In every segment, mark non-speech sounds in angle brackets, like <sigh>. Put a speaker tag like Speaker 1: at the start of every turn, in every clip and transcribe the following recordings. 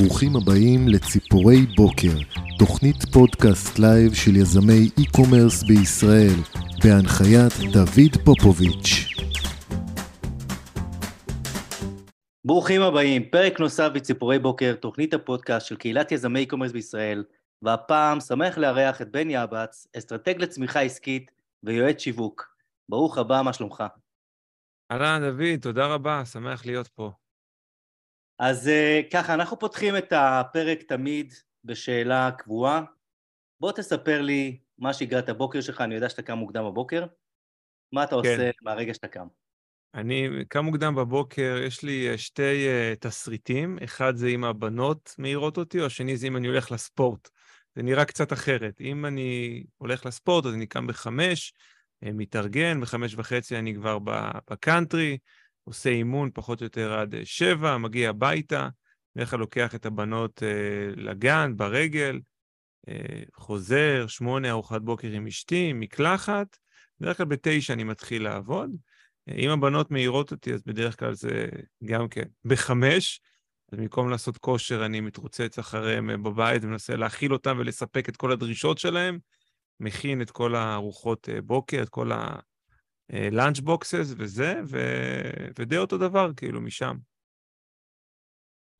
Speaker 1: ברוכים הבאים לציפורי בוקר, תוכנית פודקאסט לייב של יזמי e-commerce בישראל, בהנחיית דוד פופוביץ'.
Speaker 2: ברוכים הבאים, פרק נוסף בציפורי בוקר, תוכנית הפודקאסט של קהילת יזמי e-commerce בישראל, והפעם שמח לארח את בן יעבץ, אסטרטג לצמיחה עסקית ויועץ שיווק. ברוך הבא, מה שלומך?
Speaker 3: אהלן, דוד, תודה רבה, שמח להיות פה.
Speaker 2: אז אה, ככה, אנחנו פותחים את הפרק תמיד בשאלה קבועה. בוא תספר לי מה שגרת הבוקר שלך, אני יודע שאתה קם מוקדם בבוקר. מה אתה כן. עושה מהרגע שאתה קם?
Speaker 3: אני קם מוקדם בבוקר, יש לי אה, שתי uh, תסריטים, אחד זה אם הבנות מעירות אותי, או השני זה אם אני הולך לספורט. זה נראה קצת אחרת. אם אני הולך לספורט, אז אני קם בחמש, מתארגן, בחמש וחצי אני כבר בקאנטרי, עושה אימון פחות או יותר עד שבע, מגיע הביתה, בדרך כלל לוקח את הבנות אה, לגן, ברגל, אה, חוזר, שמונה, ארוחת בוקר עם אשתי, מקלחת, בדרך כלל בתשע אני מתחיל לעבוד. אה, אם הבנות מעירות אותי, אז בדרך כלל זה גם כן בחמש, אז במקום לעשות כושר, אני מתרוצץ אחריהם בבית ומנסה להכיל אותם ולספק את כל הדרישות שלהם, מכין את כל הארוחות בוקר, את כל ה... לאנץ' בוקסס וזה, ו... ודי אותו דבר, כאילו, משם.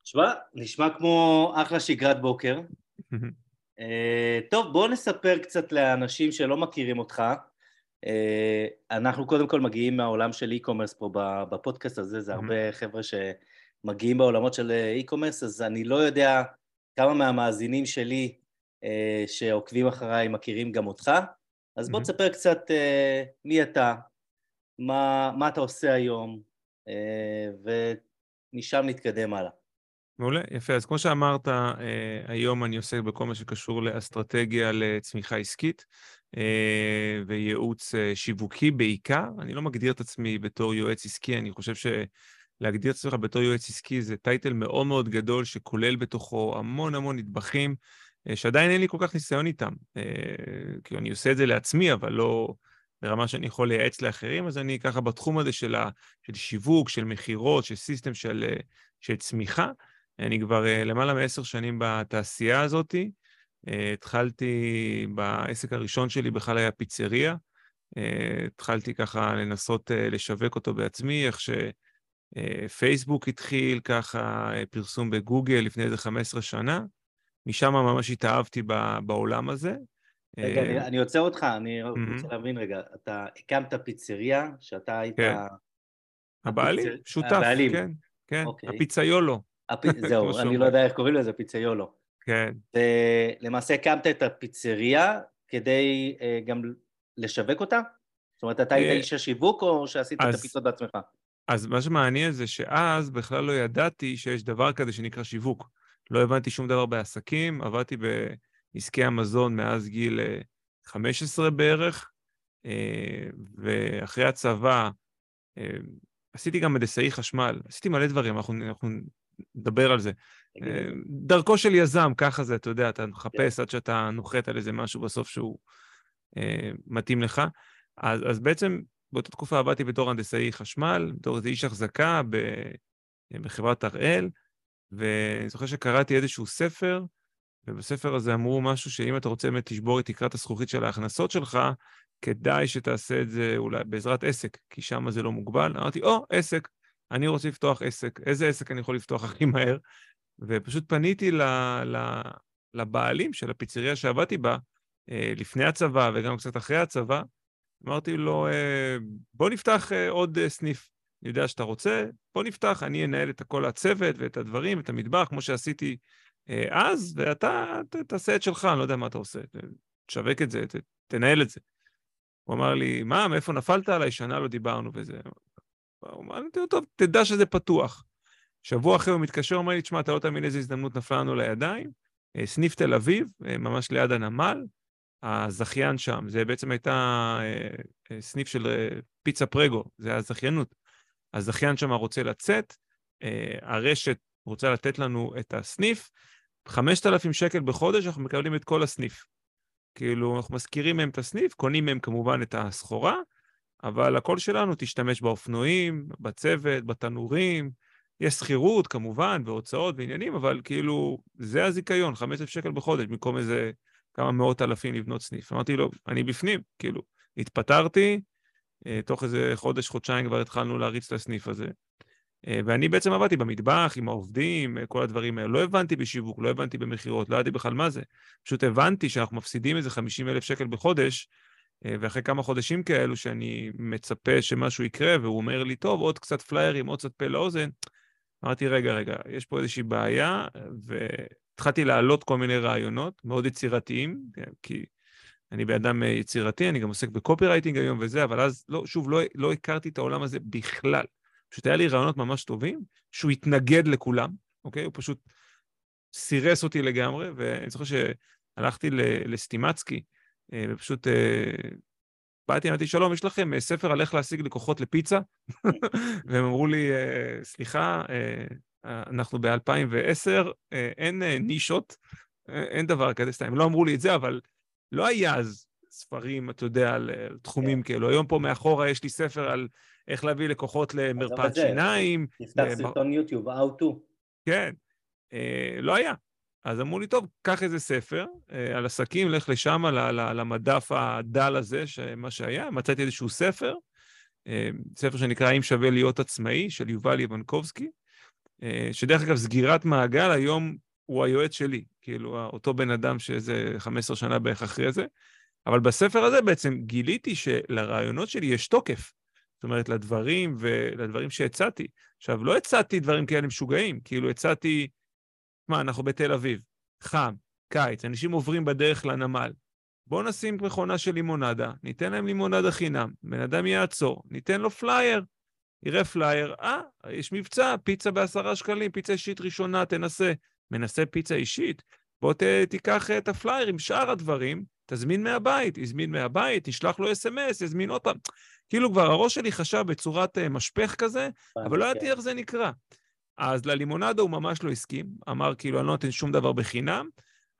Speaker 2: תשמע, נשמע כמו אחלה שגרת בוקר. uh, <laughs> טוב, בואו נספר קצת לאנשים שלא מכירים אותך. Uh, אנחנו קודם כל מגיעים מהעולם של e-commerce פה בפודקאסט הזה, זה הרבה חבר'ה שמגיעים בעולמות של e-commerce, אז אני לא יודע כמה מהמאזינים שלי uh, שעוקבים אחריי מכירים גם אותך, אז בוא תספר קצת uh, מי אתה, מה, מה אתה עושה היום, אה, ומשם נתקדם הלאה.
Speaker 3: מעולה, יפה. אז כמו שאמרת, אה, היום אני עוסק בכל מה שקשור לאסטרטגיה לצמיחה עסקית אה, וייעוץ שיווקי בעיקר. אני לא מגדיר את עצמי בתור יועץ עסקי, אני חושב שלהגדיר את עצמך בתור יועץ עסקי זה טייטל מאוד מאוד גדול שכולל בתוכו המון המון נדבכים שעדיין אין לי כל כך ניסיון איתם. כאילו, אני עושה את זה לעצמי, אבל לא... ברמה שאני יכול לייעץ לאחרים, אז אני ככה בתחום הזה של, ה, של שיווק, של מכירות, של סיסטם של, אה, של צמיחה. אני כבר אה, למעלה מעשר שנים בתעשייה הזאת. אה, התחלתי, בעסק הראשון שלי בכלל היה פיצריה. התחלתי ככה לנסות לשווק אותו בעצמי, איך שפייסבוק התחיל ככה, פרסום בגוגל לפני איזה 15 שנה. משם ממש התאהבתי בעולם הזה.
Speaker 2: רגע, אני, אה, אני עוצר אותך, אני רוצה להבין רגע, אתה הקמת פיצריה, שאתה היית... כן.
Speaker 3: הבעלים. שותף, הבעלים. כן, כן, אוקיי. הפיצאיולו.
Speaker 2: הפ... <laughs> זהו, אני לא יודע איך קוראים לזה, פיצאיולו.
Speaker 3: כן.
Speaker 2: ולמעשה הקמת את הפיצריה כדי uh, גם לשווק אותה? זאת אומרת, אתה היית אה, איש השיווק או שעשית את הפיצות בעצמך?
Speaker 3: אז מה שמעניין זה שאז בכלל לא ידעתי שיש דבר כזה שנקרא שיווק. לא הבנתי שום דבר בעסקים, עבדתי ב... עסקי המזון מאז גיל 15 אה, בערך, אה, ואחרי הצבא אה, עשיתי גם הנדסאי חשמל, עשיתי מלא דברים, אנחנו, אנחנו נדבר על זה. דרכו של יזם, ככה זה, אתה יודע, אתה מחפש כן. עד שאתה נוחת על איזה משהו בסוף שהוא מתאים לך. אז, אז בעצם באותה תקופה עבדתי בתור הנדסאי חשמל, בתור איזה איש החזקה בחברת הראל, ואני זוכר שקראתי איזשהו ספר, ובספר הזה אמרו משהו שאם אתה רוצה באמת לשבור את תקרת הזכוכית של ההכנסות שלך, כדאי שתעשה את זה אולי בעזרת עסק, כי שם זה לא מוגבל. אמרתי, או, oh, עסק, אני רוצה לפתוח עסק, איזה עסק אני יכול לפתוח הכי מהר? ופשוט פניתי ל, ל, לבעלים של הפיצריה שעבדתי בה, אה, לפני הצבא וגם קצת אחרי הצבא, אמרתי לו, אה, בוא נפתח אה, עוד סניף. אני יודע שאתה רוצה, בוא נפתח, אני אנהל את כל הצוות ואת הדברים, את המטבח, כמו שעשיתי אז, ואתה ת, תעשה את שלך, אני לא יודע מה אתה עושה, תשווק את זה, ת, תנהל את זה. הוא אמר לי, מה, מאיפה נפלת עליי? שנה לא דיברנו וזה. הוא אמר לי, טוב, תדע שזה פתוח. שבוע אחרי הוא מתקשר, הוא אומר לי, תשמע, אתה לא תאמין איזה הזדמנות נפלה לנו לידיים. אה, סניף תל אביב, אה, ממש ליד הנמל, הזכיין שם, זה בעצם הייתה סניף של פיצה פרגו, זה הזכיינות. הזכיין שם רוצה לצאת, הרשת רוצה לתת לנו את הסניף, 5,000 שקל בחודש, אנחנו מקבלים את כל הסניף. כאילו, אנחנו מזכירים מהם את הסניף, קונים מהם כמובן את הסחורה, אבל הכל שלנו, תשתמש באופנועים, בצוות, בתנורים, יש שכירות כמובן, והוצאות ועניינים, אבל כאילו, זה הזיכיון, 5,000 שקל בחודש, במקום איזה כמה מאות אלפים לבנות סניף. אמרתי לו, אני בפנים, כאילו, התפטרתי, אה, תוך איזה חודש, חודשיים כבר התחלנו להריץ את הסניף הזה. אה, ואני בעצם עבדתי במטבח עם העובדים, אה, כל הדברים האלה. לא הבנתי בשיווק, לא הבנתי במכירות, לא ידעתי בכלל מה זה. פשוט הבנתי שאנחנו מפסידים איזה 50 אלף שקל בחודש, ואחרי כמה חודשים כאלו שאני מצפה שמשהו יקרה, והוא אומר לי, טוב, עוד קצת פליירים, עוד קצת פה לאוזן, אמרתי, רגע, רגע, יש פה איזושהי בעיה, והתחלתי להעלות כל מיני רעיונות מאוד יצירתיים, כי אני באדם יצירתי, אני גם עוסק בקופי רייטינג היום וזה, אבל אז, לא, שוב, לא, לא הכרתי את העולם הזה בכלל. פשוט היה לי רעיונות ממש טובים, שהוא התנגד לכולם, אוקיי? הוא פשוט סירס אותי לגמרי, ואני זוכר שהלכתי לסטימצקי, אה, ופשוט אה, באתי, אמרתי, שלום, יש לכם אה, ספר על איך להשיג לקוחות לפיצה? <laughs> והם אמרו לי, סליחה, אנחנו ב-2010, אין נישות, אין דבר כזה, סתם, הם לא אמרו לי את זה, אבל לא היה אז ספרים, אתה יודע, על, תחומים כן. כאלו. היום פה מאחורה יש לי ספר על איך להביא לקוחות למרפאת שיניים.
Speaker 2: נפתח סרטון יוטיוב, How to.
Speaker 3: כן, אה, לא היה. אז אמרו לי, טוב, קח איזה ספר אה, על עסקים, לך לשם, למדף הדל הזה, מה שהיה. מצאתי איזשהו ספר, אה, ספר שנקרא "האם שווה להיות עצמאי", של יובל יבנקובסקי, אה, שדרך אגב, סגירת מעגל, היום הוא היועץ שלי, כאילו, אותו בן אדם שאיזה 15 שנה בערך אחרי זה. אבל בספר הזה בעצם גיליתי שלרעיונות שלי יש תוקף. זאת אומרת, לדברים ולדברים שהצעתי. עכשיו, לא הצעתי דברים כאלה משוגעים, כאילו הצעתי, מה, אנחנו בתל אביב, חם, קיץ, אנשים עוברים בדרך לנמל. בואו נשים מכונה של לימונדה, ניתן להם לימונדה חינם, בן אדם יעצור, ניתן לו פלייר. יראה פלייר, אה, יש מבצע, פיצה בעשרה שקלים, פיצה אישית ראשונה, תנסה. מנסה פיצה אישית, בוא ת, תיקח את הפלייר עם שאר הדברים, תזמין מהבית, הזמין מהבית, תשלח לו SMS, יזמין עוד פעם. כאילו כבר הראש שלי חשב בצורת אה, משפך כזה, אבל לא ידעתי כן. איך זה נקרא. אז ללימונדה הוא ממש לא הסכים, אמר כאילו, אני לא נותן שום דבר בחינם,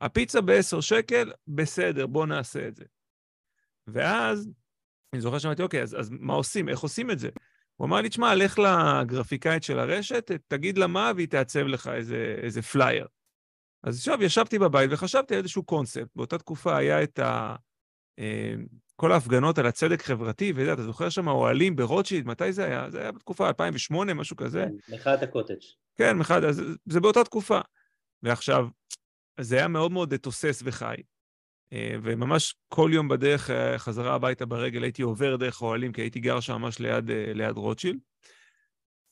Speaker 3: הפיצה ב-10 שקל, בסדר, בוא נעשה את זה. ואז, אני זוכר שאמרתי, אוקיי, אז, אז מה עושים? איך עושים את זה? הוא אמר לי, תשמע, לך לגרפיקאית של הרשת, תגיד לה מה, והיא תעצב לך איזה, איזה פלייר. אז עכשיו ישבתי בבית וחשבתי על איזשהו קונספט. באותה תקופה היה את ה... כל ההפגנות על הצדק חברתי, ואתה אתה זוכר שם אוהלים ברוטשילד, מתי זה היה? זה היה בתקופה 2008, משהו כזה.
Speaker 2: כן, מחאת הקוטג'.
Speaker 3: כן, מחאת, זה, זה באותה תקופה. ועכשיו, זה היה מאוד מאוד תוסס וחי. אה, וממש כל יום בדרך אה, חזרה הביתה ברגל הייתי עובר דרך האוהלים, כי הייתי גר שם ממש ליד, אה, ליד רוטשילד.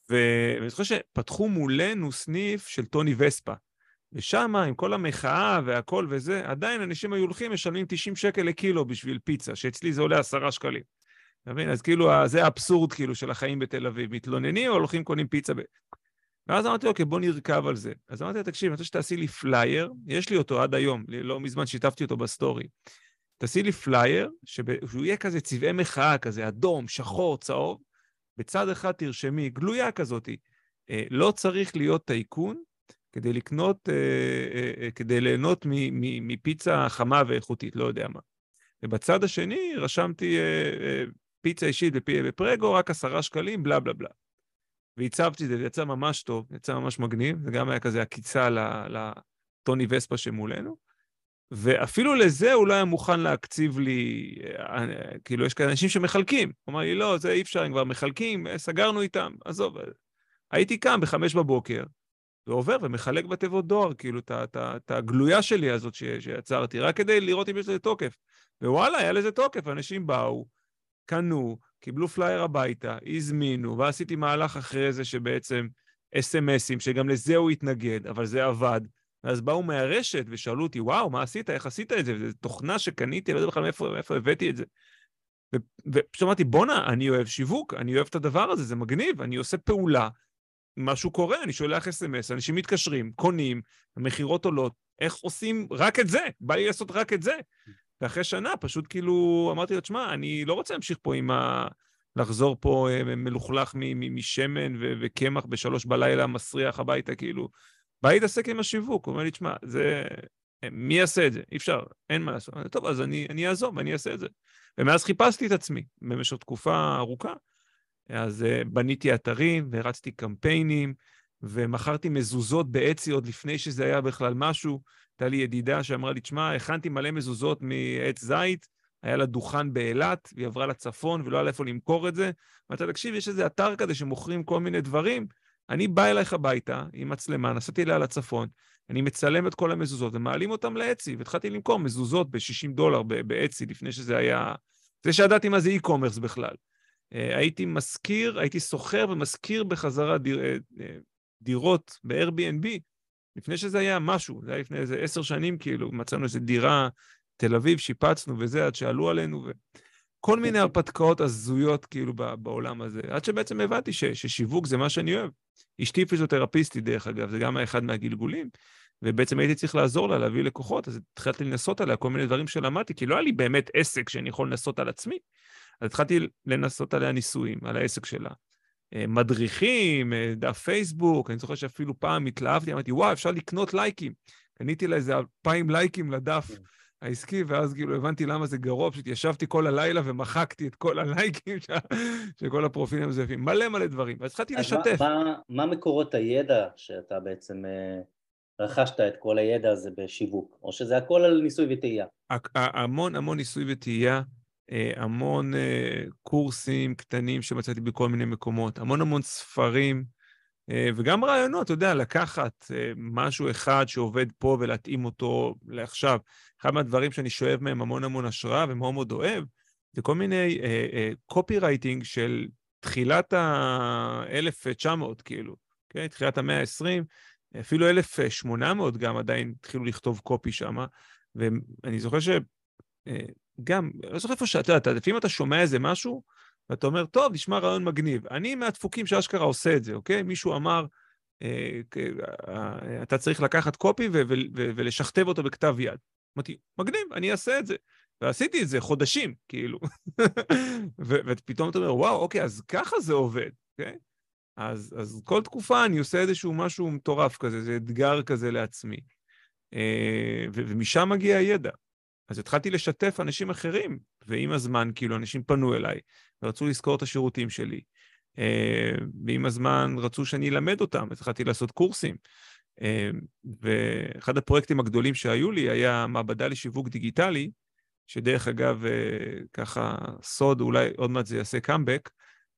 Speaker 3: ואני זוכר שפתחו מולנו סניף של טוני וספה. ושם, עם כל המחאה והכל וזה, עדיין אנשים היו הולכים, משלמים 90 שקל לקילו בשביל פיצה, שאצלי זה עולה 10 שקלים. אתה מבין? אז כאילו, זה האבסורד כאילו של החיים בתל אביב. מתלוננים או הולכים קונים פיצה ב... ואז אמרתי, אוקיי, בוא נרכב על זה. אז אמרתי תקשיב, אני רוצה שתעשי לי פלייר, יש לי אותו עד היום, לא מזמן שיתפתי אותו בסטורי. תעשי לי פלייר, שהוא יהיה כזה צבעי מחאה, כזה אדום, שחור, צהוב. בצד אחד תרשמי, גלויה כזאתי, אה, לא צריך להיות טייקון כדי לקנות, אה, אה, כדי ליהנות מפיצה חמה ואיכותית, לא יודע מה. ובצד השני רשמתי פיצה אישית בפרגו, רק עשרה שקלים, בלה בלה בלה. והצבתי את זה, זה יצא ממש טוב, יצא ממש מגניב, זה גם היה כזה עקיצה לטוני וספה שמולנו. ואפילו לזה הוא לא היה מוכן להקציב לי, אה, כאילו, יש כאלה אנשים שמחלקים. הוא אמר לי, לא, זה אי אפשר, הם כבר מחלקים, אה, סגרנו איתם, עזוב. הייתי קם בחמש בבוקר, ועובר ומחלק בתיבות דואר, כאילו, את הגלויה שלי הזאת שיצרתי, רק כדי לראות אם יש לזה תוקף. ווואלה, היה לזה תוקף, אנשים באו, קנו, קיבלו פלייר הביתה, הזמינו, ועשיתי מהלך אחרי זה שבעצם אס.אם.אסים, שגם לזה הוא התנגד, אבל זה עבד. ואז באו מהרשת ושאלו אותי, וואו, מה עשית? איך עשית את זה? זו תוכנה שקניתי, לא יודע בכלל מאיפה, מאיפה הבאתי את זה. ופשוט אמרתי, בואנה, אני אוהב שיווק, אני אוהב את הדבר הזה, זה מגניב, אני עושה פעולה, משהו קורה, אני שולח אס.אם.אס, אנשים מתקשרים, קונים, המכירות עולות, איך עושים רק את זה? בא לי לעשות רק את זה. ואחרי שנה פשוט כאילו אמרתי לו, תשמע, אני לא רוצה להמשיך פה עם ה... לחזור פה אה, מלוכלך משמן וקמח בשלוש בלילה, מסריח הביתה, כאילו. בא להתעסק עם השיווק, הוא אומר לי, תשמע, זה... מי יעשה את זה? אי אפשר, אין מה לעשות. טוב, אז אני, אני אעזוב ואני אעשה את זה. ומאז חיפשתי את עצמי במשך תקופה ארוכה. אז uh, בניתי אתרים והרצתי קמפיינים, ומכרתי מזוזות באצי עוד לפני שזה היה בכלל משהו. הייתה לי ידידה שאמרה לי, תשמע, הכנתי מלא מזוזות מעץ זית, היה לה דוכן באילת, והיא עברה לצפון ולא היה לה איפה למכור את זה. אמרתי תקשיב, יש איזה אתר כזה שמוכרים כל מיני דברים, אני בא אלייך הביתה עם מצלמה, נסעתי אליה לצפון, אני מצלם את כל המזוזות ומעלים אותם לאצי, והתחלתי למכור מזוזות ב-60 דולר באצי, לפני שזה היה... זה שידעתי מה זה e-commerce בכלל. אה, הייתי משכיר, הייתי סוחר ומשכיר בחזרה דיר, אה, אה, דירות ב-Airbnb, לפני שזה היה משהו, זה היה לפני איזה עשר שנים, כאילו, מצאנו איזו דירה, תל אביב, שיפצנו וזה, עד שעלו עלינו, וכל מיני הרפתקאות הזויות, כאילו, בעולם הזה, עד שבעצם הבנתי ש, ששיווק זה מה שאני אוהב. אשתי פיזיותרפיסטית, דרך אגב, זה גם אחד מהגלגולים, ובעצם הייתי צריך לעזור לה להביא לקוחות, אז התחלתי לנסות עליה כל מיני דברים שלמדתי, כי לא היה לי באמת עסק שאני יכול לנסות על עצמי. אז התחלתי לנסות עליה ניסויים, על העסק שלה. אה, מדריכים, אה, דף פייסבוק, אני זוכר שאפילו פעם התלהבתי, אמרתי, וואו, אפשר לקנות לייקים. קניתי לה איזה אלפיים לייקים לדף כן. העסקי, ואז כאילו הבנתי למה זה גרוע, פשוט ישבתי כל הלילה ומחקתי את כל הלייקים של כל הפרופילים המזויפים, מלא מלא דברים, ואז התחלתי לשתף.
Speaker 2: מה, מה, מה מקורות הידע שאתה בעצם אה, רכשת את כל הידע הזה בשיווק, או שזה הכל על ניסוי וטעייה?
Speaker 3: המון המון ניסוי וטעייה. אה, המון אה, קורסים קטנים שמצאתי בכל מיני מקומות, המון המון ספרים, אה, וגם רעיונות, אתה יודע, לקחת משהו אחד שעובד פה ולהתאים אותו לעכשיו. אחד מהדברים שאני שואב מהם המון המון השראה ומאוד מאוד אוהב, זה כל מיני קופי רייטינג של תחילת ה-1900, כאילו, כן? תחילת המאה ה-20, אפילו 1800 גם עדיין התחילו לכתוב קופי שם, ואני זוכר ש... גם, לא זוכר איפה שאתה, יודע, לפעמים אתה שומע איזה משהו, ואתה אומר, טוב, נשמע רעיון מגניב. אני מהדפוקים שאשכרה עושה את זה, אוקיי? מישהו אמר, אה, אה, אתה צריך לקחת קופי ולשכתב אותו בכתב יד. אמרתי, מגניב, אני אעשה את זה. ועשיתי את זה חודשים, כאילו. <laughs> ופתאום אתה אומר, וואו, אוקיי, אז ככה זה עובד, אוקיי? אז, אז כל תקופה אני עושה איזשהו משהו מטורף כזה, זה אתגר כזה לעצמי. אה, ומשם מגיע הידע. אז התחלתי לשתף אנשים אחרים, ועם הזמן, כאילו, אנשים פנו אליי ורצו לזכור את השירותים שלי. אה, ועם הזמן רצו שאני אלמד אותם, התחלתי לעשות קורסים. אה, ואחד הפרויקטים הגדולים שהיו לי היה מעבדה לשיווק דיגיטלי, שדרך אגב, אה, ככה סוד, אולי עוד מעט זה יעשה קאמבק,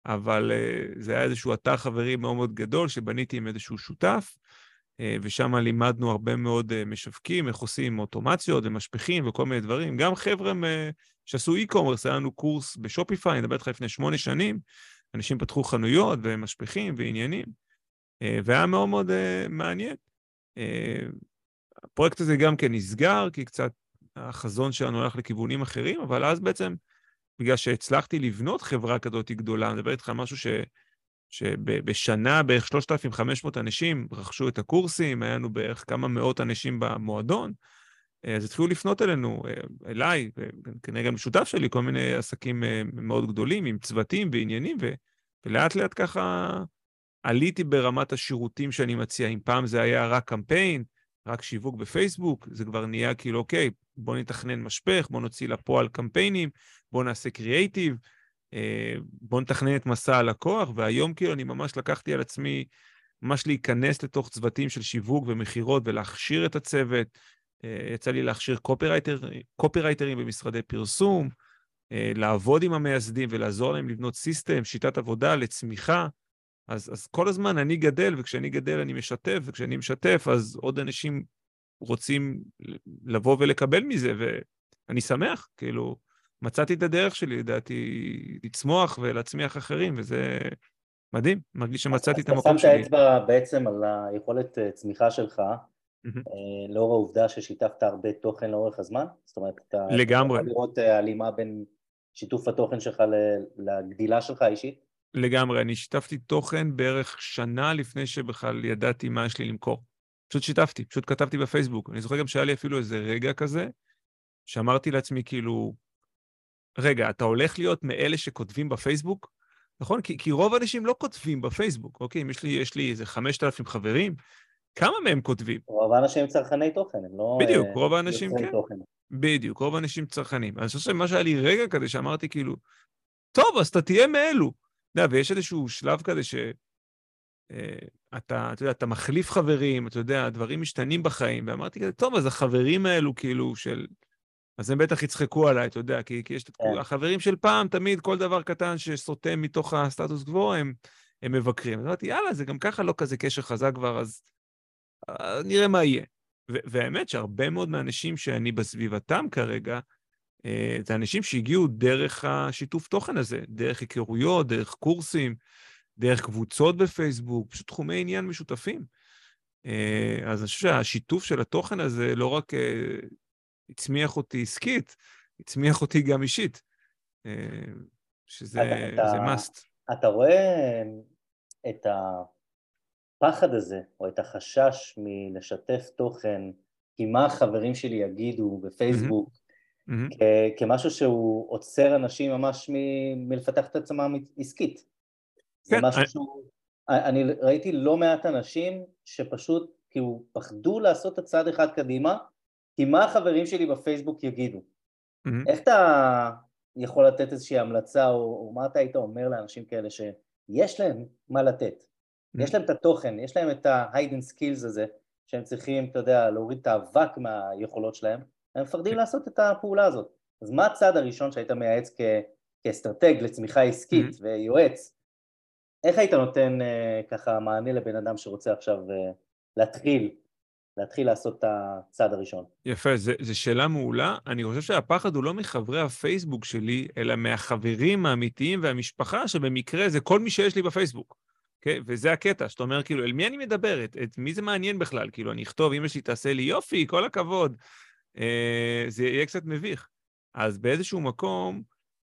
Speaker 3: אבל זה היה איזשהו אתר חברים מאוד מאוד גדול שבניתי עם איזשהו שותף, ושם לימדנו הרבה מאוד אה, משווקים, איך עושים אוטומציות ומשפכים וכל מיני דברים. גם חבר'ה שעשו e-commerce, היה לנו קורס בשופיפיי, אני מדבר איתך לפני שמונה שנים, אנשים פתחו חנויות ומשפכים ועניינים, אה, והיה מאוד מאוד מעניין. הפרויקט הזה גם כן נסגר, כי קצת החזון שלנו הלך לכיוונים אחרים, אבל אז בעצם, בגלל שהצלחתי לבנות חברה כזאת גדולה, אני מדבר איתך על משהו ש... שבשנה בערך 3,500 אנשים רכשו את הקורסים, היה לנו בערך כמה מאות אנשים במועדון, אז התחילו לפנות אלינו, אליי, וכנראה גם שותף שלי, כל מיני עסקים אה, מאוד גדולים עם צוותים ועניינים, ו... ולאט לאט ככה עליתי ברמת השירותים שאני מציע. אם פעם זה היה רק קמפיין, רק שיווק בפייסבוק, זה כבר נהיה כאילו, אוקיי, בוא נתכנן משפך, בוא נוציא לפועל קמפיינים, בוא נעשה קריאייטיב. אה, בוא נתכנן את מסע הלקוח, והיום כאילו אני ממש לקחתי על עצמי ממש להיכנס לתוך צוותים של שיווק ומכירות ולהכשיר את הצוות. אה, יצא לי להכשיר קופירייטר, קופירייטרים במשרדי פרסום, אה, לעבוד עם המייסדים ולעזור להם לבנות system, שיטת עבודה לצמיחה. אז, אז כל הזמן אני גדל, וכשאני גדל אני משתף, וכשאני משתף אז עוד אנשים רוצים לבוא ולקבל מזה, ואני שמח, כאילו, מצאתי את הדרך שלי, לדעתי, לצמוח ולהצמיח אחרים, וזה מדהים, מרגיש שמצאתי את המקום שלי.
Speaker 2: אתה שמת אצבע בעצם על היכולת אה, צמיחה שלך, mm-hmm. לאור העובדה ששיתפת הרבה תוכן לאורך הזמן? זאת אומרת, אתה
Speaker 3: לגמרי.
Speaker 2: יכול לראות אה, הלימה בין שיתוף התוכן שלך לגדילה שלך האישית?
Speaker 3: לגמרי, אני שיתפתי תוכן בערך שנה לפני שבכלל ידעתי מה יש לי למכור. פשוט שיתפתי, פשוט כתבתי בפייסבוק. אני זוכר גם שהיה לי אפילו איזה רגע כזה, שאמרתי לעצמי, כאילו, רגע, אתה הולך להיות מאלה שכותבים בפייסבוק? נכון? כי, כי רוב האנשים לא כותבים בפייסבוק, אוקיי? אם יש לי, יש לי איזה 5,000 חברים, כמה מהם כותבים?
Speaker 2: רוב האנשים הם צרכני תוכן, הם לא...
Speaker 3: בדיוק, רוב האנשים, כן. תוכן. בדיוק, רוב האנשים צרכנים. אני חושב שמה שהיה לי רגע כזה שאמרתי כאילו, טוב, אז אתה תהיה מאלו. אתה יודע, ויש איזשהו שלב כזה ש... אתה, אתה יודע, אתה מחליף חברים, אתה יודע, הדברים משתנים בחיים, ואמרתי כזה, טוב, אז החברים האלו, כאילו, של... אז הם בטח יצחקו עליי, אתה יודע, כי, כי יש את yeah. החברים של פעם, תמיד כל דבר קטן שסוטה מתוך הסטטוס קוו, הם, הם מבקרים. אז אמרתי, יאללה, זה גם ככה לא כזה קשר חזק כבר, אז uh, נראה מה יהיה. והאמת שהרבה מאוד מהאנשים שאני בסביבתם כרגע, uh, זה אנשים שהגיעו דרך השיתוף תוכן הזה, דרך היכרויות, דרך קורסים, דרך קבוצות בפייסבוק, פשוט תחומי עניין משותפים. Uh, אז אני חושב שהשיתוף של התוכן הזה לא רק הצמיח אותי עסקית, הצמיח אותי גם אישית, שזה אתה, זה must.
Speaker 2: אתה רואה את הפחד הזה, או את החשש מלשתף תוכן, כי מה החברים שלי יגידו בפייסבוק, mm-hmm. כ- כמשהו שהוא עוצר אנשים ממש מ- מלפתח את עצמם עסקית. זה כן, משהו I... שהוא... אני ראיתי לא מעט אנשים שפשוט כאילו פחדו לעשות את הצעד אחד קדימה, כי מה החברים שלי בפייסבוק יגידו? Mm-hmm. איך אתה יכול לתת איזושהי המלצה, או, או מה אתה היית אומר לאנשים כאלה שיש להם מה לתת? Mm-hmm. יש להם את התוכן, יש להם את ה-hidden skills הזה, שהם צריכים, אתה יודע, להוריד את האבק מהיכולות שלהם, הם מפחדים mm-hmm. לעשות את הפעולה הזאת. אז מה הצעד הראשון שהיית מייעץ כ- כאסטרטג לצמיחה עסקית mm-hmm. ויועץ? איך היית נותן uh, ככה מענה לבן אדם שרוצה עכשיו uh, להתחיל להתחיל לעשות את הצעד הראשון.
Speaker 3: יפה, זו שאלה מעולה. אני חושב שהפחד הוא לא מחברי הפייסבוק שלי, אלא מהחברים האמיתיים והמשפחה, שבמקרה זה כל מי שיש לי בפייסבוק. Okay? אוקיי? וזה הקטע, שאתה אומר, כאילו, אל מי אני מדבר? את, מי זה מעניין בכלל? כאילו, אני אכתוב, אמא שלי תעשה לי יופי, כל הכבוד. אה, זה יהיה קצת מביך. אז באיזשהו מקום,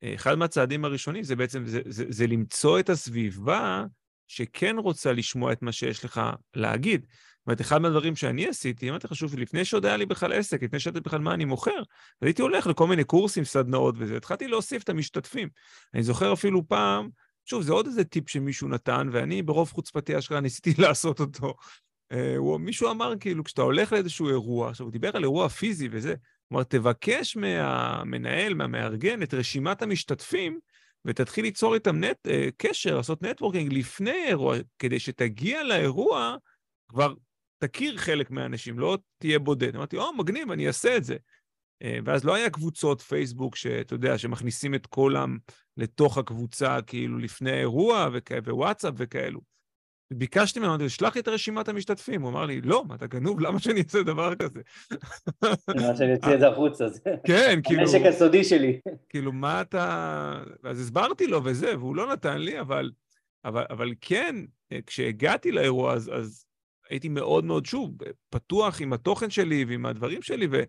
Speaker 3: אה, אחד מהצעדים הראשונים זה בעצם, זה, זה, זה למצוא את הסביבה שכן רוצה לשמוע את מה שיש לך להגיד. אומרת, אחד מהדברים שאני עשיתי, אמרתי לך שוב, לפני שעוד היה לי בכלל עסק, לפני שידעתי בכלל מה אני מוכר, הייתי הולך לכל מיני קורסים, סדנאות וזה, התחלתי להוסיף את המשתתפים. אני זוכר אפילו פעם, שוב, זה עוד איזה טיפ שמישהו נתן, ואני ברוב חוצפתי אשכרה ניסיתי <laughs> לעשות אותו. Uh, מישהו אמר, כאילו, כשאתה הולך לאיזשהו אירוע, עכשיו, הוא דיבר על אירוע פיזי וזה, כלומר, תבקש מהמנהל, מהמארגן, את רשימת המשתתפים, ותתחיל ליצור איתם נט, uh, קשר, לעשות נטוורקינג לפני האירוע, כדי שתגיע לאירוע, כבר תכיר חלק מהאנשים, לא תהיה בודד. אמרתי, או, מגניב, אני אעשה את זה. אה, ואז לא היה קבוצות פייסבוק שאתה יודע, שמכניסים את כולם לתוך הקבוצה, כאילו לפני האירוע, וכ... ווואטסאפ וכאלו. ביקשתי ממנו, אמרתי, שלח לי את רשימת המשתתפים. הוא אמר לי, לא, מה, אתה גנוב? למה שאני אעשה דבר כזה? <laughs>
Speaker 2: למה שאני אוציא את זה החוצה, זה <laughs>
Speaker 3: כן, כאילו...
Speaker 2: הנשק הסודי שלי. <laughs>
Speaker 3: כאילו, מה אתה... אז הסברתי לו וזה, והוא לא נתן לי, אבל, אבל, אבל כן, אה, כשהגעתי לאירוע, אז, אז הייתי מאוד מאוד, שוב, פתוח עם התוכן שלי ועם הדברים שלי, ואתה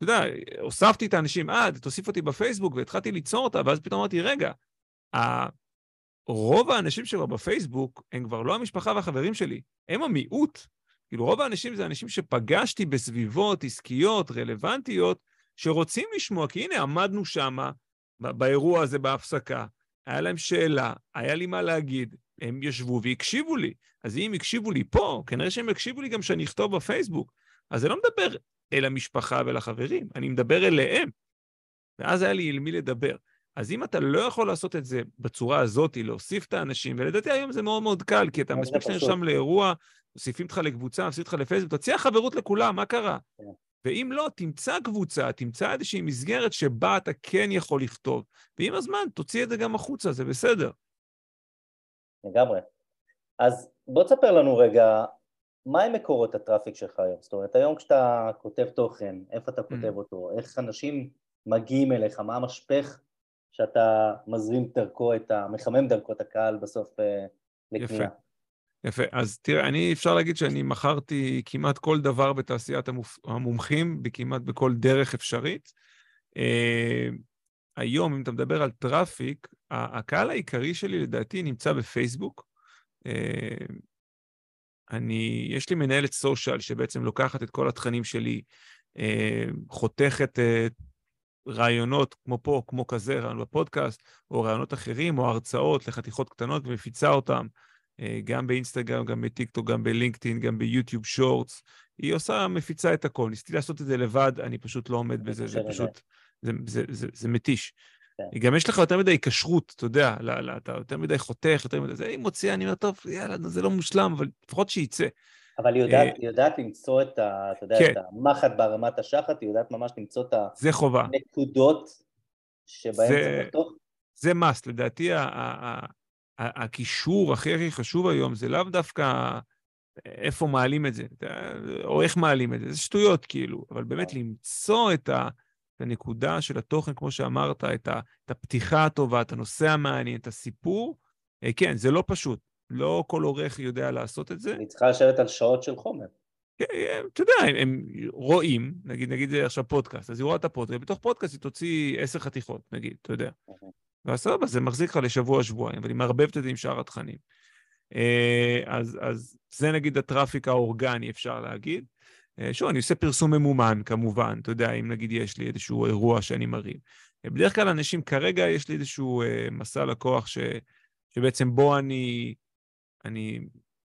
Speaker 3: יודע, הוספתי את האנשים, אה, תוסיף אותי בפייסבוק, והתחלתי ליצור אותה, ואז פתאום אמרתי, רגע, רוב האנשים שכבר בפייסבוק הם כבר לא המשפחה והחברים שלי, הם המיעוט. כאילו, רוב האנשים זה אנשים שפגשתי בסביבות עסקיות, רלוונטיות, שרוצים לשמוע, כי הנה, עמדנו שם, באירוע הזה בהפסקה, היה להם שאלה, היה לי מה להגיד, הם ישבו והקשיבו לי. אז אם הקשיבו לי פה, כנראה שהם יקשיבו לי גם שאני אכתוב בפייסבוק. אז זה לא מדבר אל המשפחה ולחברים, אני מדבר אליהם. ואז היה לי אל מי לדבר. אז אם אתה לא יכול לעשות את זה בצורה הזאת, להוסיף את האנשים, ולדעתי היום זה מאוד מאוד קל, כי אתה מספיק שאתה נרשם לאירוע, מוסיפים אותך לקבוצה, מוסיפים אותך לפייסבוק, תציע חברות לכולם, מה קרה? ואם לא, תמצא קבוצה, תמצא איזושהי מסגרת שבה אתה כן יכול לכתוב, ועם הזמן תוציא את זה גם החוצה, זה בסדר.
Speaker 2: לגמרי. אז בוא תספר לנו רגע, מהם מקורות הטראפיק שלך היום? זאת אומרת, היום כשאתה כותב תוכן, איפה אתה כותב mm. אותו? איך אנשים מגיעים אליך? מה המשפך שאתה מזרים דרכו את ה... מחמם דרכו את הקהל בסוף אה, לקנייה?
Speaker 3: יפה. יפה. אז תראה, אני, אפשר להגיד שאני מכרתי כמעט כל דבר בתעשיית. המומחים, כמעט בכל דרך אפשרית. Uh, היום, אם אתה מדבר על traffic, הקהל העיקרי שלי לדעתי נמצא בפייסבוק. Uh, אני, יש לי מנהלת סושיאל שבעצם לוקחת את כל התכנים שלי, uh, חותכת uh, רעיונות כמו פה, כמו כזה, רעיון בפודקאסט, או רעיונות אחרים, או הרצאות לחתיכות קטנות ומפיצה אותם. אה, גם באינסטגרם, גם בטיקטוק, גם בלינקדאין, גם ביוטיוב Shorts. היא עושה, מפיצה את הכל. ניסיתי לעשות את זה לבד, אני פשוט לא עומד בזה, זה פשוט, זה, זה, זה, זה מתיש. כן. גם יש לך יותר מדי כשרות, אתה יודע, לא, לא, אתה יותר מדי חותך, יותר מדי זה, היא מוציאה, אני אומר, טוב, יאללה, זה לא מושלם, אבל לפחות שיצא.
Speaker 2: אבל היא יודעת, היא יודעת למצוא את, ה, אתה יודע, כן. את המחט ברמת השחת, היא יודעת ממש למצוא את
Speaker 3: זה.
Speaker 2: הנקודות שבהן צריך לחתוך.
Speaker 3: זה must, לדעתי הקישור הכי הכי חשוב היום זה לאו דווקא איפה מעלים את זה, או איך מעלים את זה, זה שטויות כאילו, אבל באמת. למצוא את, ה, את הנקודה של התוכן, כמו שאמרת, את, ה, את הפתיחה הטובה, את הנושא המעניין, את הסיפור, אה, כן, זה לא פשוט, לא כל עורך יודע לעשות את זה.
Speaker 2: אני צריכה לשבת על שעות של חומר.
Speaker 3: כן, אה, אתה יודע, הם, הם רואים, נגיד, נגיד זה עכשיו פודקאסט, אז היא רואה את הפודקאסט, ובתוך פודקאסט היא תוציא עשר חתיכות, נגיד, אתה יודע. ואז סבבה, זה מחזיק לך לשבוע-שבועיים, אבל היא מערבבת את זה עם שאר התכנים. אה, אז, אז זה נגיד הטראפיק האורגני, אפשר להגיד. אה, שוב, אני עושה פרסום ממומן, כמובן, אתה יודע, אם נגיד יש לי איזשהו אירוע שאני מרים. אה, בדרך כלל אנשים, כרגע יש לי איזשהו מסע לקוח ש, שבעצם בו אני, אני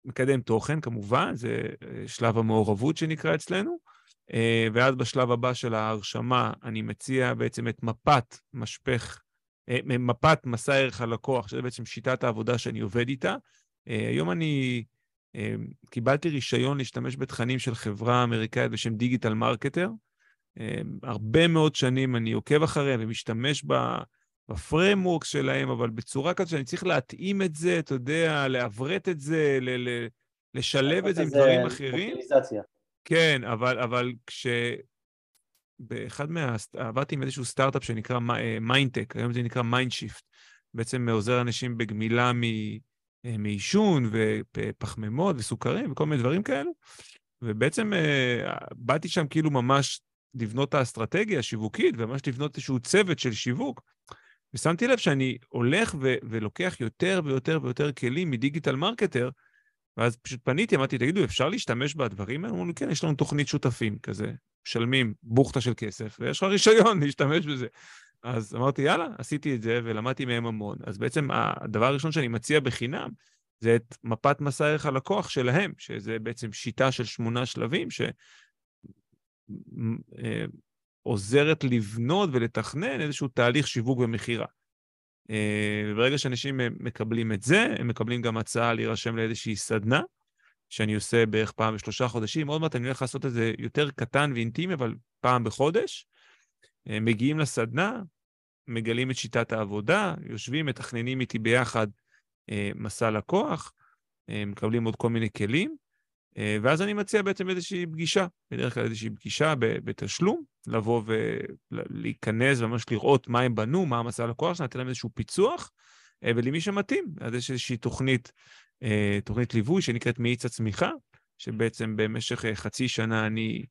Speaker 3: מקדם תוכן, כמובן, זה שלב המעורבות שנקרא אצלנו, ואז בשלב הבא של ההרשמה אני מציע בעצם את מפת משפך, מפת מסע ערך הלקוח, שזה בעצם שיטת העבודה שאני עובד איתה, אה, היום אני אה, קיבלתי רישיון להשתמש בתכנים של חברה אמריקאית בשם דיגיטל מרקטר. אה, הרבה מאוד שנים אני עוקב אחריהם ומשתמש ב framework שלהם, אבל בצורה כזאת שאני צריך להתאים את זה, אתה יודע, לעברת את זה, ל- ל- לשלב את זה עם דברים אחרים. כן, אבל, אבל כש... באחד מה... עבדתי עם איזשהו סטארט-אפ שנקרא מיינטק, היום זה נקרא מיינדשיפט. בעצם עוזר אנשים בגמילה. אה, מעישון ופחמימות וסוכרים וכל מיני דברים כאלו. ובעצם אה, באתי שם כאילו ממש לבנות את האסטרטגיה השיווקית וממש לבנות איזשהו צוות של שיווק. ושמתי לב שאני הולך ו- ולוקח יותר ויותר ויותר כלים מדיגיטל מרקטר, ואז פשוט פניתי, אמרתי, תגידו, אפשר להשתמש בדברים האלה? אמרו לי, כן, יש לנו תוכנית שותפים כזה, משלמים בוכטה של כסף, ויש לך רישיון <laughs> להשתמש בזה. אז אמרתי, יאללה, עשיתי את זה ולמדתי מהם המון. אז בעצם הדבר הראשון שאני מציע בחינם זה את מפת מסע ערך הלקוח שלהם, שזה בעצם שיטה של שמונה שלבים שעוזרת אה, לבנות ולתכנן איזשהו תהליך שיווק ומכירה. אה, ברגע שאנשים מקבלים את זה, הם מקבלים גם הצעה להירשם לאיזושהי סדנה, שאני עושה בערך פעם בשלושה חודשים. עוד מעט אני הולך לעשות את זה יותר קטן ואינטימי, אבל פעם בחודש. אה, מגיעים לסדנה, מגלים את שיטת העבודה, יושבים, מתכננים איתי ביחד אה, מסע לקוח, מקבלים עוד כל מיני כלים, ואז אני מציע בעצם איזושהי פגישה, בדרך כלל איזושהי פגישה בתשלום, לבוא ולהיכנס וממש לראות מה הם בנו, מה המסע לקוח שלנו, לתת להם איזשהו פיצוח, ולמי שמתאים, אז יש איזושהי תוכנית, תוכנית ליווי שנקראת מאיץ הצמיחה, שבעצם במשך חצי שנה אני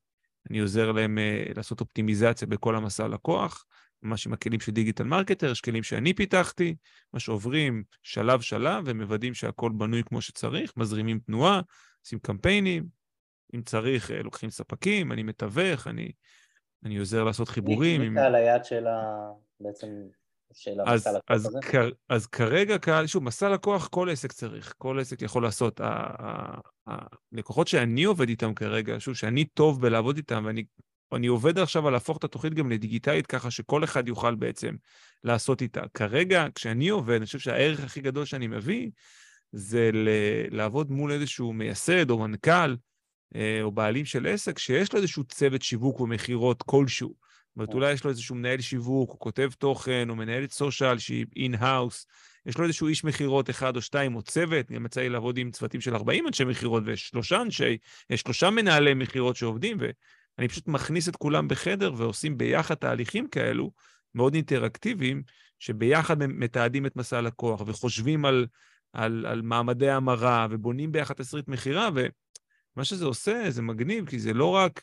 Speaker 3: אני עוזר להם לעשות אופטימיזציה בכל המסע לקוח, ממש עם הכלים של דיגיטל מרקטר, יש כלים שאני פיתחתי, מה שעוברים שלב-שלב ומוודאים שהכל בנוי כמו שצריך, מזרימים תנועה, עושים קמפיינים, אם צריך, uh, לוקחים ספקים, אני מתווך, אני, אני עוזר לעשות חיבורים.
Speaker 2: מי קהל היעד של ה... בעצם של לקוח
Speaker 3: אז, הזה? כ, אז כרגע, קהל, שוב, מסע לקוח כל עסק צריך, כל עסק יכול לעשות. הלקוחות שאני עובד איתם כרגע, שוב, שאני טוב בלעבוד איתם, ואני אני עובד עכשיו על להפוך את התוכנית גם לדיגיטלית, ככה שכל אחד יוכל בעצם לעשות איתה. כרגע, כשאני עובד, אני חושב שהערך הכי גדול שאני מביא, זה לעבוד מול איזשהו מייסד או מנכ"ל אה, או בעלים של עסק, שיש לו איזשהו צוות שיווק ומכירות כלשהו. זאת אומרת, אולי יש לו איזשהו מנהל שיווק, או כותב תוכן, או מנהלת סושיאל שהיא in-house, יש לו איזשהו איש מכירות אחד או שתיים, או צוות, גם יצא לי לעבוד עם צוותים של 40 אנשי מכירות, ויש שלושה אנשי, יש שלושה מנהלי מכירות שעובדים, ואני פשוט מכניס את כולם בחדר ועושים ביחד תהליכים כאלו, מאוד אינטראקטיביים, שביחד מתעדים את מסע הלקוח, וחושבים על, על, על מעמדי המרה, ובונים ביחד תסריט מכירה, ומה שזה עושה, זה מגניב, כי זה לא רק...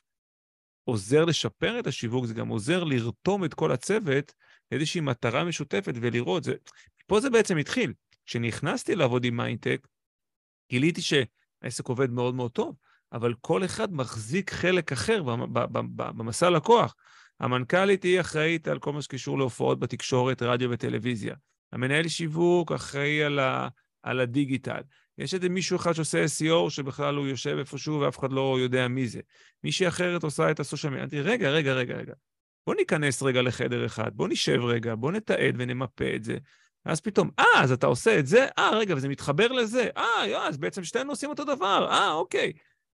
Speaker 3: עוזר לשפר את השיווק, זה גם עוזר לרתום את כל הצוות לאיזושהי מטרה משותפת ולראות. זה... פה זה בעצם התחיל. כשנכנסתי לעבוד עם מיינטק, גיליתי שהעסק עובד מאוד מאוד טוב, אבל כל אחד מחזיק חלק אחר במסע לקוח. המנכ"לית היא אחראית על כל מה שקשור להופעות בתקשורת, רדיו וטלוויזיה. המנהל שיווק אחראי על, ה, על הדיגיטל. יש איזה מישהו אחד שעושה SEO שבכלל הוא יושב איפשהו ואף אחד לא יודע מי זה. מישהי אחרת עושה את הסושיאל מדיה. אמרתי, רגע, רגע, רגע, רגע. בוא ניכנס רגע לחדר אחד, בוא נשב רגע, בוא נתעד ונמפה את זה. ואז פתאום, אה, אז אתה עושה את זה? אה, רגע, וזה מתחבר לזה. אה, אז בעצם שתינו עושים אותו דבר. אה, אוקיי.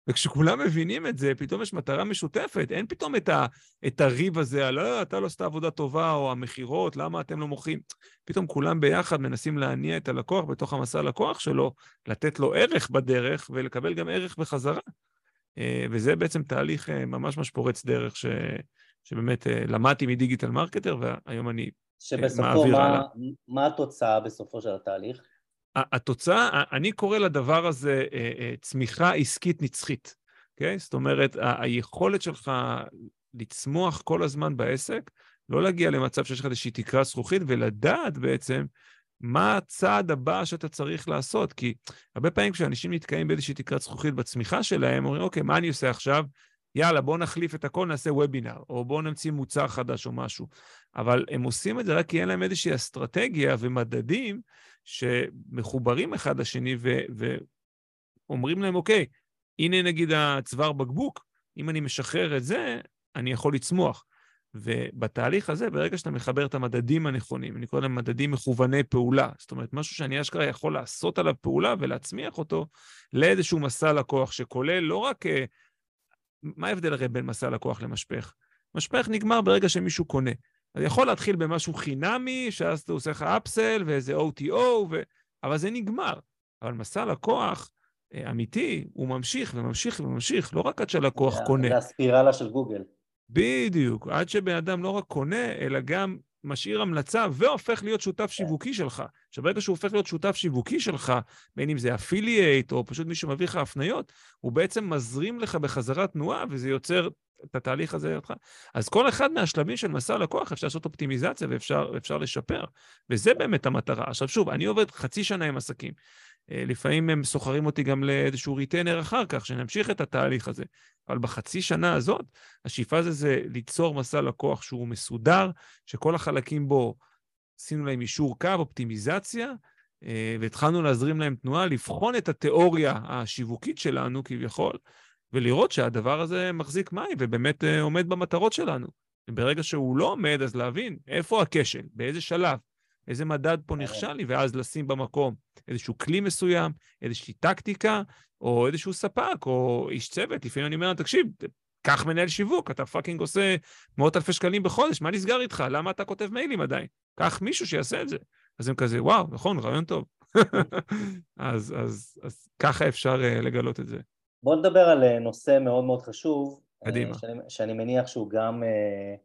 Speaker 3: וכשכולם מבינים את זה, פתאום יש מטרה משותפת. אין פתאום את, ה, את הריב הזה על, אה, אתה לא עשית עבודה טובה, או המכירות, למה אתם לא מוכרים? פתאום כולם ביחד מנסים להניע את הלקוח בתוך המסע לקוח שלו, לתת לו ערך בדרך ולקבל גם ערך בחזרה. אה, וזה בעצם תהליך אה, ממש ממש פורץ דרך, ש, שבאמת למדתי מדיגיטל מרקטר, והיום אני
Speaker 2: שבסופו, מה, מה התוצאה בסופו של התהליך?
Speaker 3: התוצאה, אני קורא לדבר הזה צמיחה עסקית נצחית, אוקיי? Okay? זאת אומרת, היכולת שלך לצמוח כל הזמן בעסק, לא להגיע למצב שיש לך איזושהי תקרה זכוכית, ולדעת בעצם מה הצעד הבא שאתה צריך לעשות. כי הרבה פעמים כשאנשים נתקעים באיזושהי תקרת זכוכית בצמיחה שלהם, אומרים, אוקיי, מה אני עושה עכשיו? יאללה, בואו נחליף את הכל, נעשה וובינר, או בואו נמציא מוצר חדש או משהו. אבל הם עושים את זה רק כי אין להם איזושהי אסטרטגיה ומדדים שמחוברים אחד לשני ואומרים להם, אוקיי, הנה נגיד הצוואר בקבוק, אם אני משחרר את זה, אני יכול לצמוח. ובתהליך הזה, ברגע שאתה מחבר את המדדים הנכונים, אני קורא להם מדדים מכווני פעולה, זאת אומרת, משהו שאני אשכרה יכול לעשות עליו פעולה ולהצמיח אותו לאיזשהו מסע לקוח שכולל לא רק... אה, מה ההבדל הרי בין מסע לקוח למשפך? משפך נגמר ברגע שמישהו קונה. אז יכול להתחיל במשהו חינמי, שאז אתה עושה לך אפסל ואיזה OTO, ו... אבל זה נגמר. אבל מסע לקוח אה, אמיתי, הוא ממשיך וממשיך וממשיך, לא רק עד שהלקוח קונה.
Speaker 2: זה הספירלה של גוגל.
Speaker 3: בדיוק, עד שבן אדם לא רק קונה, אלא גם משאיר המלצה והופך להיות שותף שיווקי שלך. עכשיו, ברגע שהוא הופך להיות שותף שיווקי שלך, בין אם זה אפילייט או פשוט מישהו מביא לך הפניות, הוא בעצם מזרים לך בחזרה תנועה, וזה יוצר את התהליך הזה אותך. אז כל אחד מהשלבים של מסע לקוח אפשר לעשות אופטימיזציה ואפשר לשפר, וזה באמת המטרה. עכשיו שוב, אני עובד חצי שנה עם עסקים. אה, לפעמים הם סוחרים אותי גם לאיזשהו ריטיינר אחר כך, שנמשיך את התהליך הזה. אבל בחצי שנה הזאת, השאיפה זה, זה ליצור מסע לקוח שהוא מסודר, שכל החלקים בו, עשינו להם אישור קו, אופטימיזציה, אה, והתחלנו להזרים להם תנועה, לבחון את התיאוריה השיווקית שלנו כביכול, ולראות שהדבר הזה מחזיק מים ובאמת אה, עומד במטרות שלנו. וברגע שהוא לא עומד, אז להבין איפה הכשל, באיזה שלב, איזה מדד פה נכשל לי, ואז לשים במקום איזשהו כלי מסוים, איזושהי טקטיקה, או איזשהו ספק, או איש צוות. לפעמים אני אומר, תקשיב, קח מנהל שיווק, אתה fucking עושה מאות אלפי שקלים בחודש, מה נסגר איתך? למה אתה כותב מיילים עדיין? קח מישהו שיעשה את זה. אז הם כזה, וואו, נכון, רעיון טוב. <laughs> אז, אז, אז ככה אפשר uh, לגלות את זה.
Speaker 2: בוא נדבר על uh, נושא מאוד מאוד חשוב.
Speaker 3: קדימה.
Speaker 2: Uh, שאני, שאני מניח שהוא גם uh,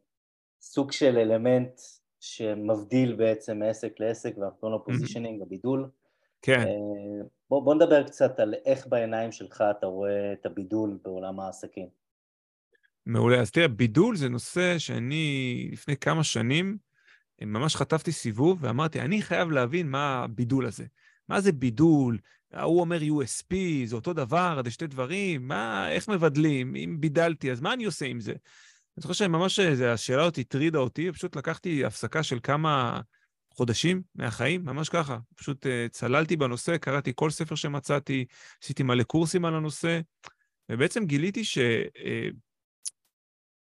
Speaker 2: סוג של אלמנט שמבדיל בעצם מעסק לעסק ואנחנו קוראים לו positioning, הבידול.
Speaker 3: כן.
Speaker 2: אה, בוא, בוא נדבר קצת על איך בעיניים שלך אתה רואה את הבידול בעולם העסקים.
Speaker 3: מעולה. אז תראה, בידול זה נושא שאני לפני כמה שנים ממש חטפתי סיבוב ואמרתי, אני חייב להבין מה הבידול הזה. מה זה בידול? ההוא אומר USP, זה אותו דבר, זה שתי דברים, מה, איך מבדלים? אם בידלתי, אז מה אני עושה עם זה? אני זוכר שממש אה, השאלה הזאת הטרידה אותי, פשוט לקחתי הפסקה של כמה חודשים מהחיים, ממש ככה. פשוט uh, צללתי בנושא, קראתי כל ספר שמצאתי, עשיתי מלא קורסים על הנושא, ובעצם גיליתי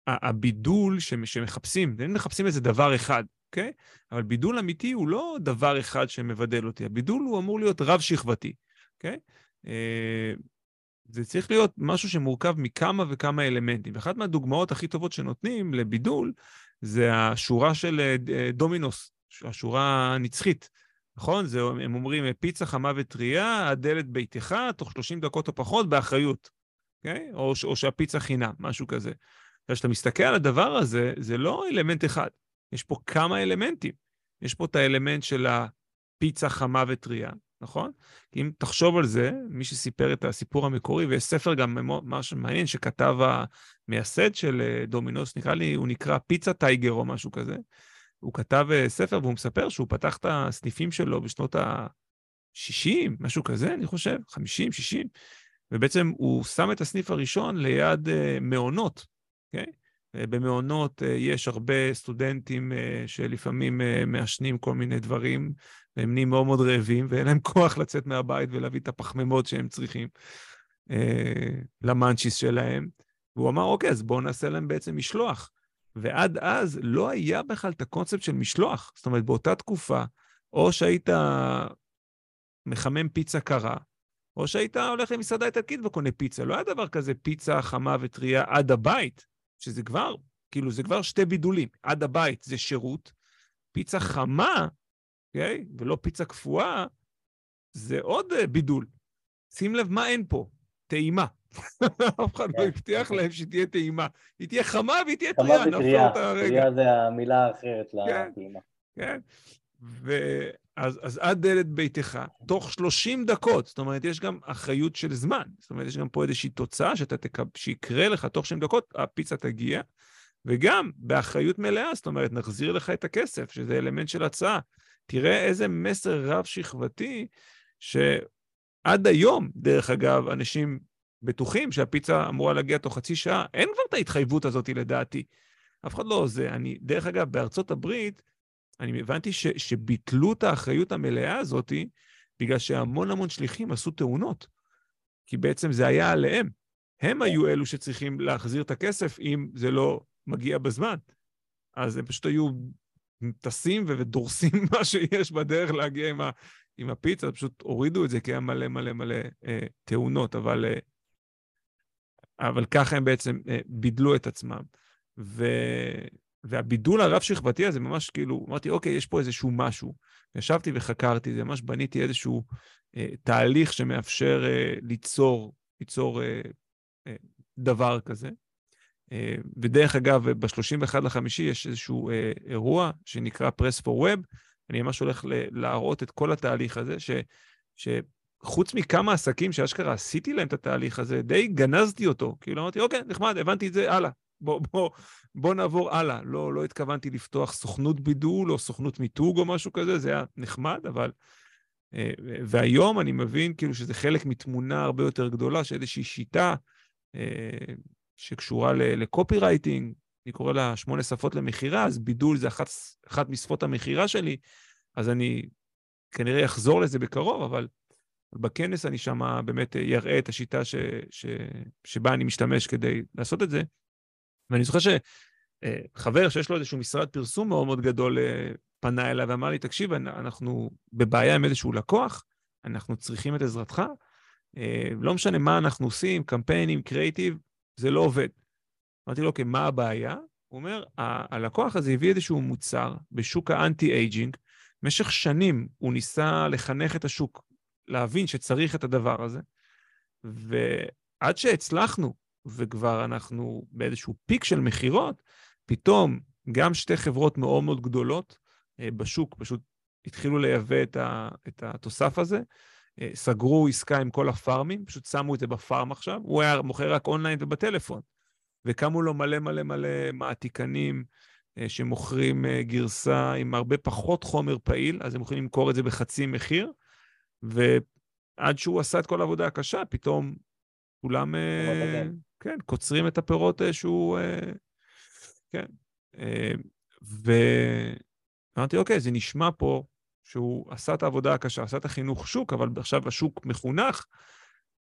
Speaker 3: שהבידול אה, uh, שמחפשים, הם מחפשים איזה דבר אחד, אוקיי? אבל בידול אמיתי הוא לא דבר אחד שמבדל אותי, הבידול הוא אמור להיות רב-שכבתי, אוקיי? Uh, זה צריך להיות משהו שמורכב מכמה וכמה אלמנטים. ואחת מהדוגמאות הכי טובות שנותנים לבידול זה השורה של אה, אה, דומינוס, השורה הנצחית. נכון? זה, הם אומרים, פיצה חמה וטריה, הדלת ביתך, תוך 30 דקות או פחות, באחריות. אוקיי? Okay? או, או שהפיצה חינם, משהו כזה. כשאתה מסתכל על הדבר הזה, זה לא אלמנט אחד, יש פה כמה אלמנטים. יש פה את האלמנט של הפיצה חמה וטריה, נכון? כי אם תחשוב על זה, מי שסיפר את הסיפור המקורי, ויש ספר גם משהו מעניין שכתב המייסד של אה, דומינוס, נקרא לי, הוא נקרא פיצה טייגר או משהו כזה. הוא כתב אה, ספר והוא מספר שהוא פתח את הסניפים שלו בשנות ה-60, משהו כזה, אני חושב, 50, 60, ובעצם הוא שם את הסניף הראשון ליד uh, מעונות, אוקיי? Okay? במעונות יש הרבה סטודנטים שלפעמים מעשנים כל מיני דברים, והם נהיים מאוד מאוד רעבים, ואין להם <laughs> כוח לצאת מהבית ולהביא את הפחמימות שהם צריכים אה, למאנצ'יס שלהם. והוא אמר, אוקיי, אז בואו נעשה להם בעצם משלוח. ועד אז לא היה בכלל את הקונספט של משלוח. זאת אומרת, באותה תקופה, או שהיית מחמם פיצה קרה, או שהיית הולך למסעדה איטלקית וקונה פיצה. לא היה דבר כזה פיצה חמה וטריה עד הבית, שזה כבר, כאילו, זה כבר שתי בידולים. עד הבית זה שירות, פיצה חמה, אוקיי? Okay? ולא פיצה קפואה, זה עוד אה, בידול. שים לב מה אין פה, טעימה. <laughs> אף אחד לא כן. הבטיח להם שתהיה טעימה. היא תהיה חמה והיא תהיה טריה,
Speaker 2: נפלה אותה הרגע. טריה זה המילה האחרת כן, לטעימה.
Speaker 3: כן, ואז אז עד דלת ביתך, תוך 30 דקות, זאת אומרת, יש גם אחריות של זמן. זאת אומרת, יש גם פה איזושהי תוצאה שאתה תקב... שיקרה לך תוך 30 דקות, הפיצה תגיע, וגם באחריות מלאה, זאת אומרת, נחזיר לך את הכסף, שזה אלמנט של הצעה. תראה איזה מסר רב-שכבתי, שעד היום, דרך אגב, אנשים בטוחים שהפיצה אמורה להגיע תוך חצי שעה, אין כבר את ההתחייבות הזאת לדעתי. אף אחד לא זה. אני, דרך אגב, בארצות הברית, אני הבנתי ש, שביטלו את האחריות המלאה הזאת בגלל שהמון המון שליחים עשו תאונות. כי בעצם זה היה עליהם. הם היו אלו שצריכים להחזיר את הכסף אם זה לא מגיע בזמן. אז הם פשוט היו טסים ודורסים <laughs> מה שיש בדרך להגיע עם, ה, עם הפיצה, פשוט הורידו את זה כי היה מלא מלא מלא אה, תאונות, אבל, אה, אבל ככה הם בעצם אה, בידלו את עצמם. ו, והבידול הרב-שכבתי הזה ממש כאילו, אמרתי, אוקיי, יש פה איזשהו משהו. ישבתי וחקרתי, זה ממש בניתי איזשהו אה, תהליך שמאפשר אה, ליצור, ליצור אה, אה, דבר כזה. אה, ודרך אגב, ב-31 לחמישי יש איזשהו אה, אירוע שנקרא Press for Web. אני ממש הולך להראות את כל התהליך הזה, ש, שחוץ מכמה עסקים שאשכרה עשיתי להם את התהליך הזה, די גנזתי אותו. כאילו אמרתי, אוקיי, נחמד, הבנתי את זה, הלאה. בוא, בוא, בוא נעבור הלאה. לא, לא התכוונתי לפתוח סוכנות בידול או סוכנות מיתוג או משהו כזה, זה היה נחמד, אבל... אה, והיום אני מבין כאילו שזה חלק מתמונה הרבה יותר גדולה של איזושהי שיטה שקשורה לקופי רייטינג, אני קורא לה שמונה שפות למכירה, אז בידול זה אחת, אחת משפות המכירה שלי, אז אני כנראה אחזור לזה בקרוב, אבל בכנס אני שם באמת אראה את השיטה ש, ש, שבה אני משתמש כדי לעשות את זה. ואני זוכר אה, שיש לו איזשהו משרד פרסום מאוד מאוד גדול אה, פנה אליי ואמר לי, תקשיב, אנחנו בבעיה עם איזשהו לקוח, אנחנו צריכים את עזרתך. אה, לא משנה מה אנחנו עושים, קמפיינים, קריאיטיב, זה לא עובד. אמרתי לו, אוקיי, מה הבעיה? הוא אומר, הלקוח הזה הביא איזשהו מוצר בשוק ה anti-aging, במשך שנים הוא ניסה לחנך את השוק, להבין שצריך את הדבר הזה, ועד שהצלחנו, וכבר אנחנו באיזשהו peak של מכירות, פתאום גם שתי חברות מאוד מאוד גדולות אה, בשוק פשוט התחילו לייבא את, ה, את התוסף הזה, אה, סגרו עסקה עם כל הפארמים, פשוט שמו את זה בפארם עכשיו, הוא היה מוכר רק אונליין ובטלפון. וקמו לו מלא מלא מלא מעתיקנים אה, שמוכרים גרסה עם הרבה פחות חומר פעיל, אז הם יכולים למכור את זה בחצי מחיר, ועד שהוא עשה את כל העבודה הקשה, פתאום כולם, כן, קוצרים את הפירות שהוא, כן. ואמרתי, אוקיי, זה נשמע פה שהוא עשה את העבודה הקשה, עשה את החינוך שוק, אבל עכשיו השוק מחונך,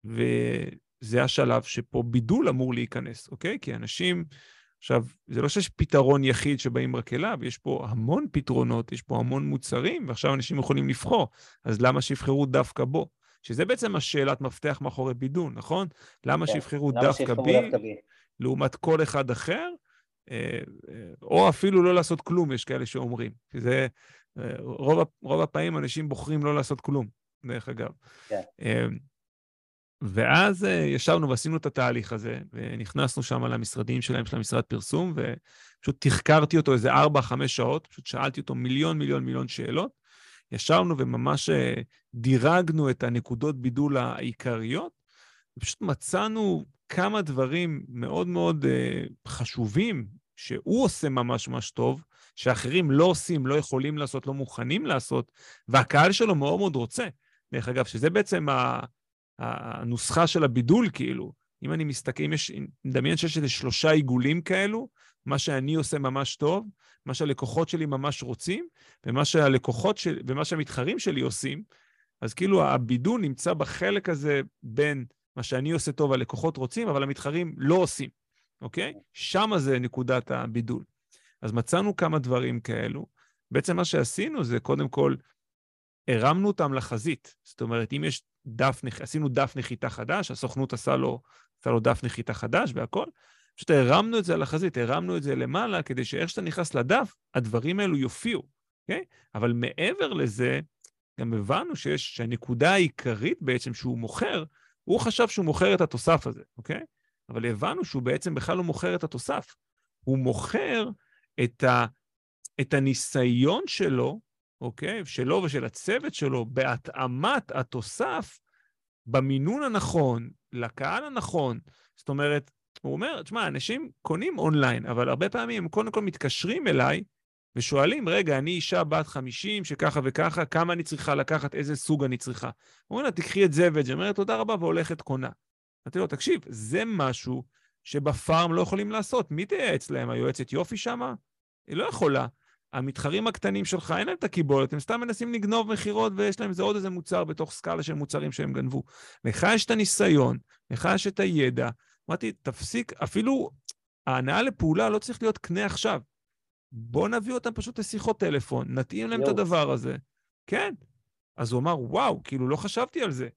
Speaker 3: וזה השלב שפה בידול אמור להיכנס, אוקיי? כי אנשים, עכשיו, זה לא שיש פתרון יחיד שבאים רק אליו, יש פה המון פתרונות, יש פה המון מוצרים, ועכשיו אנשים יכולים לבחור, אז למה שיבחרו דווקא בו? שזה בעצם השאלת מפתח מאחורי בידול, נכון? למה כן, שיבחרו דווקא בי, לעומת כל אחד אחר, אה, אה, או אפילו לא לעשות כלום, יש כאלה שאומרים. שזה רוב, רוב הפעמים אנשים בוחרים לא לעשות כלום, דרך אגב. כן. ואז אה, ישבנו ועשינו את התהליך הזה, ונכנסנו שם למשרדים שלהם, של המשרד פרסום, ופשוט תחקרתי אותו איזה 4-5 שעות, פשוט שאלתי אותו מיליון מיליון מיליון שאלות. ישבנו וממש אה, דירגנו את הנקודות בידול העיקריות, ופשוט מצאנו כמה דברים מאוד מאוד אה, חשובים שהוא עושה ממש ממש טוב, שאחרים לא עושים, לא יכולים לעשות, לא מוכנים לעשות, והקהל שלו מאוד מאוד רוצה. דרך אגב, שזה בעצם הנוסחה של הבידול, כאילו. אם אני מסתכל, אם יש, נדמיין שיש איזה שלושה עיגולים כאלו, מה שאני עושה ממש טוב, מה שהלקוחות שלי ממש רוצים, ומה שהלקוחות שלי, ומה שהמתחרים שלי עושים, אז כאילו הבידול נמצא בחלק הזה בין מה שאני עושה טוב, הלקוחות רוצים, אבל המתחרים לא עושים, אוקיי? שמה זה נקודת הבידול. אז מצאנו כמה דברים כאלו. בעצם מה שעשינו זה קודם כל, הרמנו אותם לחזית. זאת אומרת, אם יש דף, עשינו דף נחיתה חדש, הסוכנות עשה לו, עשה לו דף נחיתה חדש והכל, פשוט הרמנו את זה על החזית, הרמנו את זה למעלה, כדי שאיך שאתה נכנס לדף, הדברים האלו יופיעו, אוקיי? אבל מעבר לזה, גם הבנו שיש, שהנקודה העיקרית בעצם שהוא מוכר, הוא חשב שהוא מוכר את התוסף הזה, אוקיי? אבל הבנו שהוא בעצם בכלל לא מוכר את התוסף. הוא מוכר את, ה, את הניסיון שלו, אוקיי? שלו ושל הצוות שלו, בהתאמת התוסף במינון הנכון, לקהל הנכון. זאת אומרת, הוא אומר, תשמע, אנשים קונים אונליין, אבל הרבה פעמים הם קודם כל מתקשרים אליי ושואלים, רגע, אני אישה בת 50 שככה וככה, כמה אני צריכה לקחת, איזה סוג אני צריכה. הוא אומר לה, תקחי את זה ואת זה. אומרת, תודה רבה, והולכת קונה. אמרתי לו, תקשיב, זה משהו שבפארם לא יכולים לעשות. מי תייעץ להם? היועצת יופי שמה? היא לא יכולה. המתחרים הקטנים שלך, אין להם את הקיבולת, הם סתם מנסים לגנוב מכירות ויש להם איזה עוד איזה מוצר בתוך סקאלה של מוצרים שהם גנבו. לך יש את הניסיון, לך יש את הידע. אמרתי, תפסיק, אפילו ההנאה לפעולה לא צריך להיות קנה עכשיו. בוא נביא אותם פשוט לשיחות טלפון, נתאים להם יו. את הדבר הזה. כן. אז הוא אמר, וואו, כאילו, לא חשבתי על זה.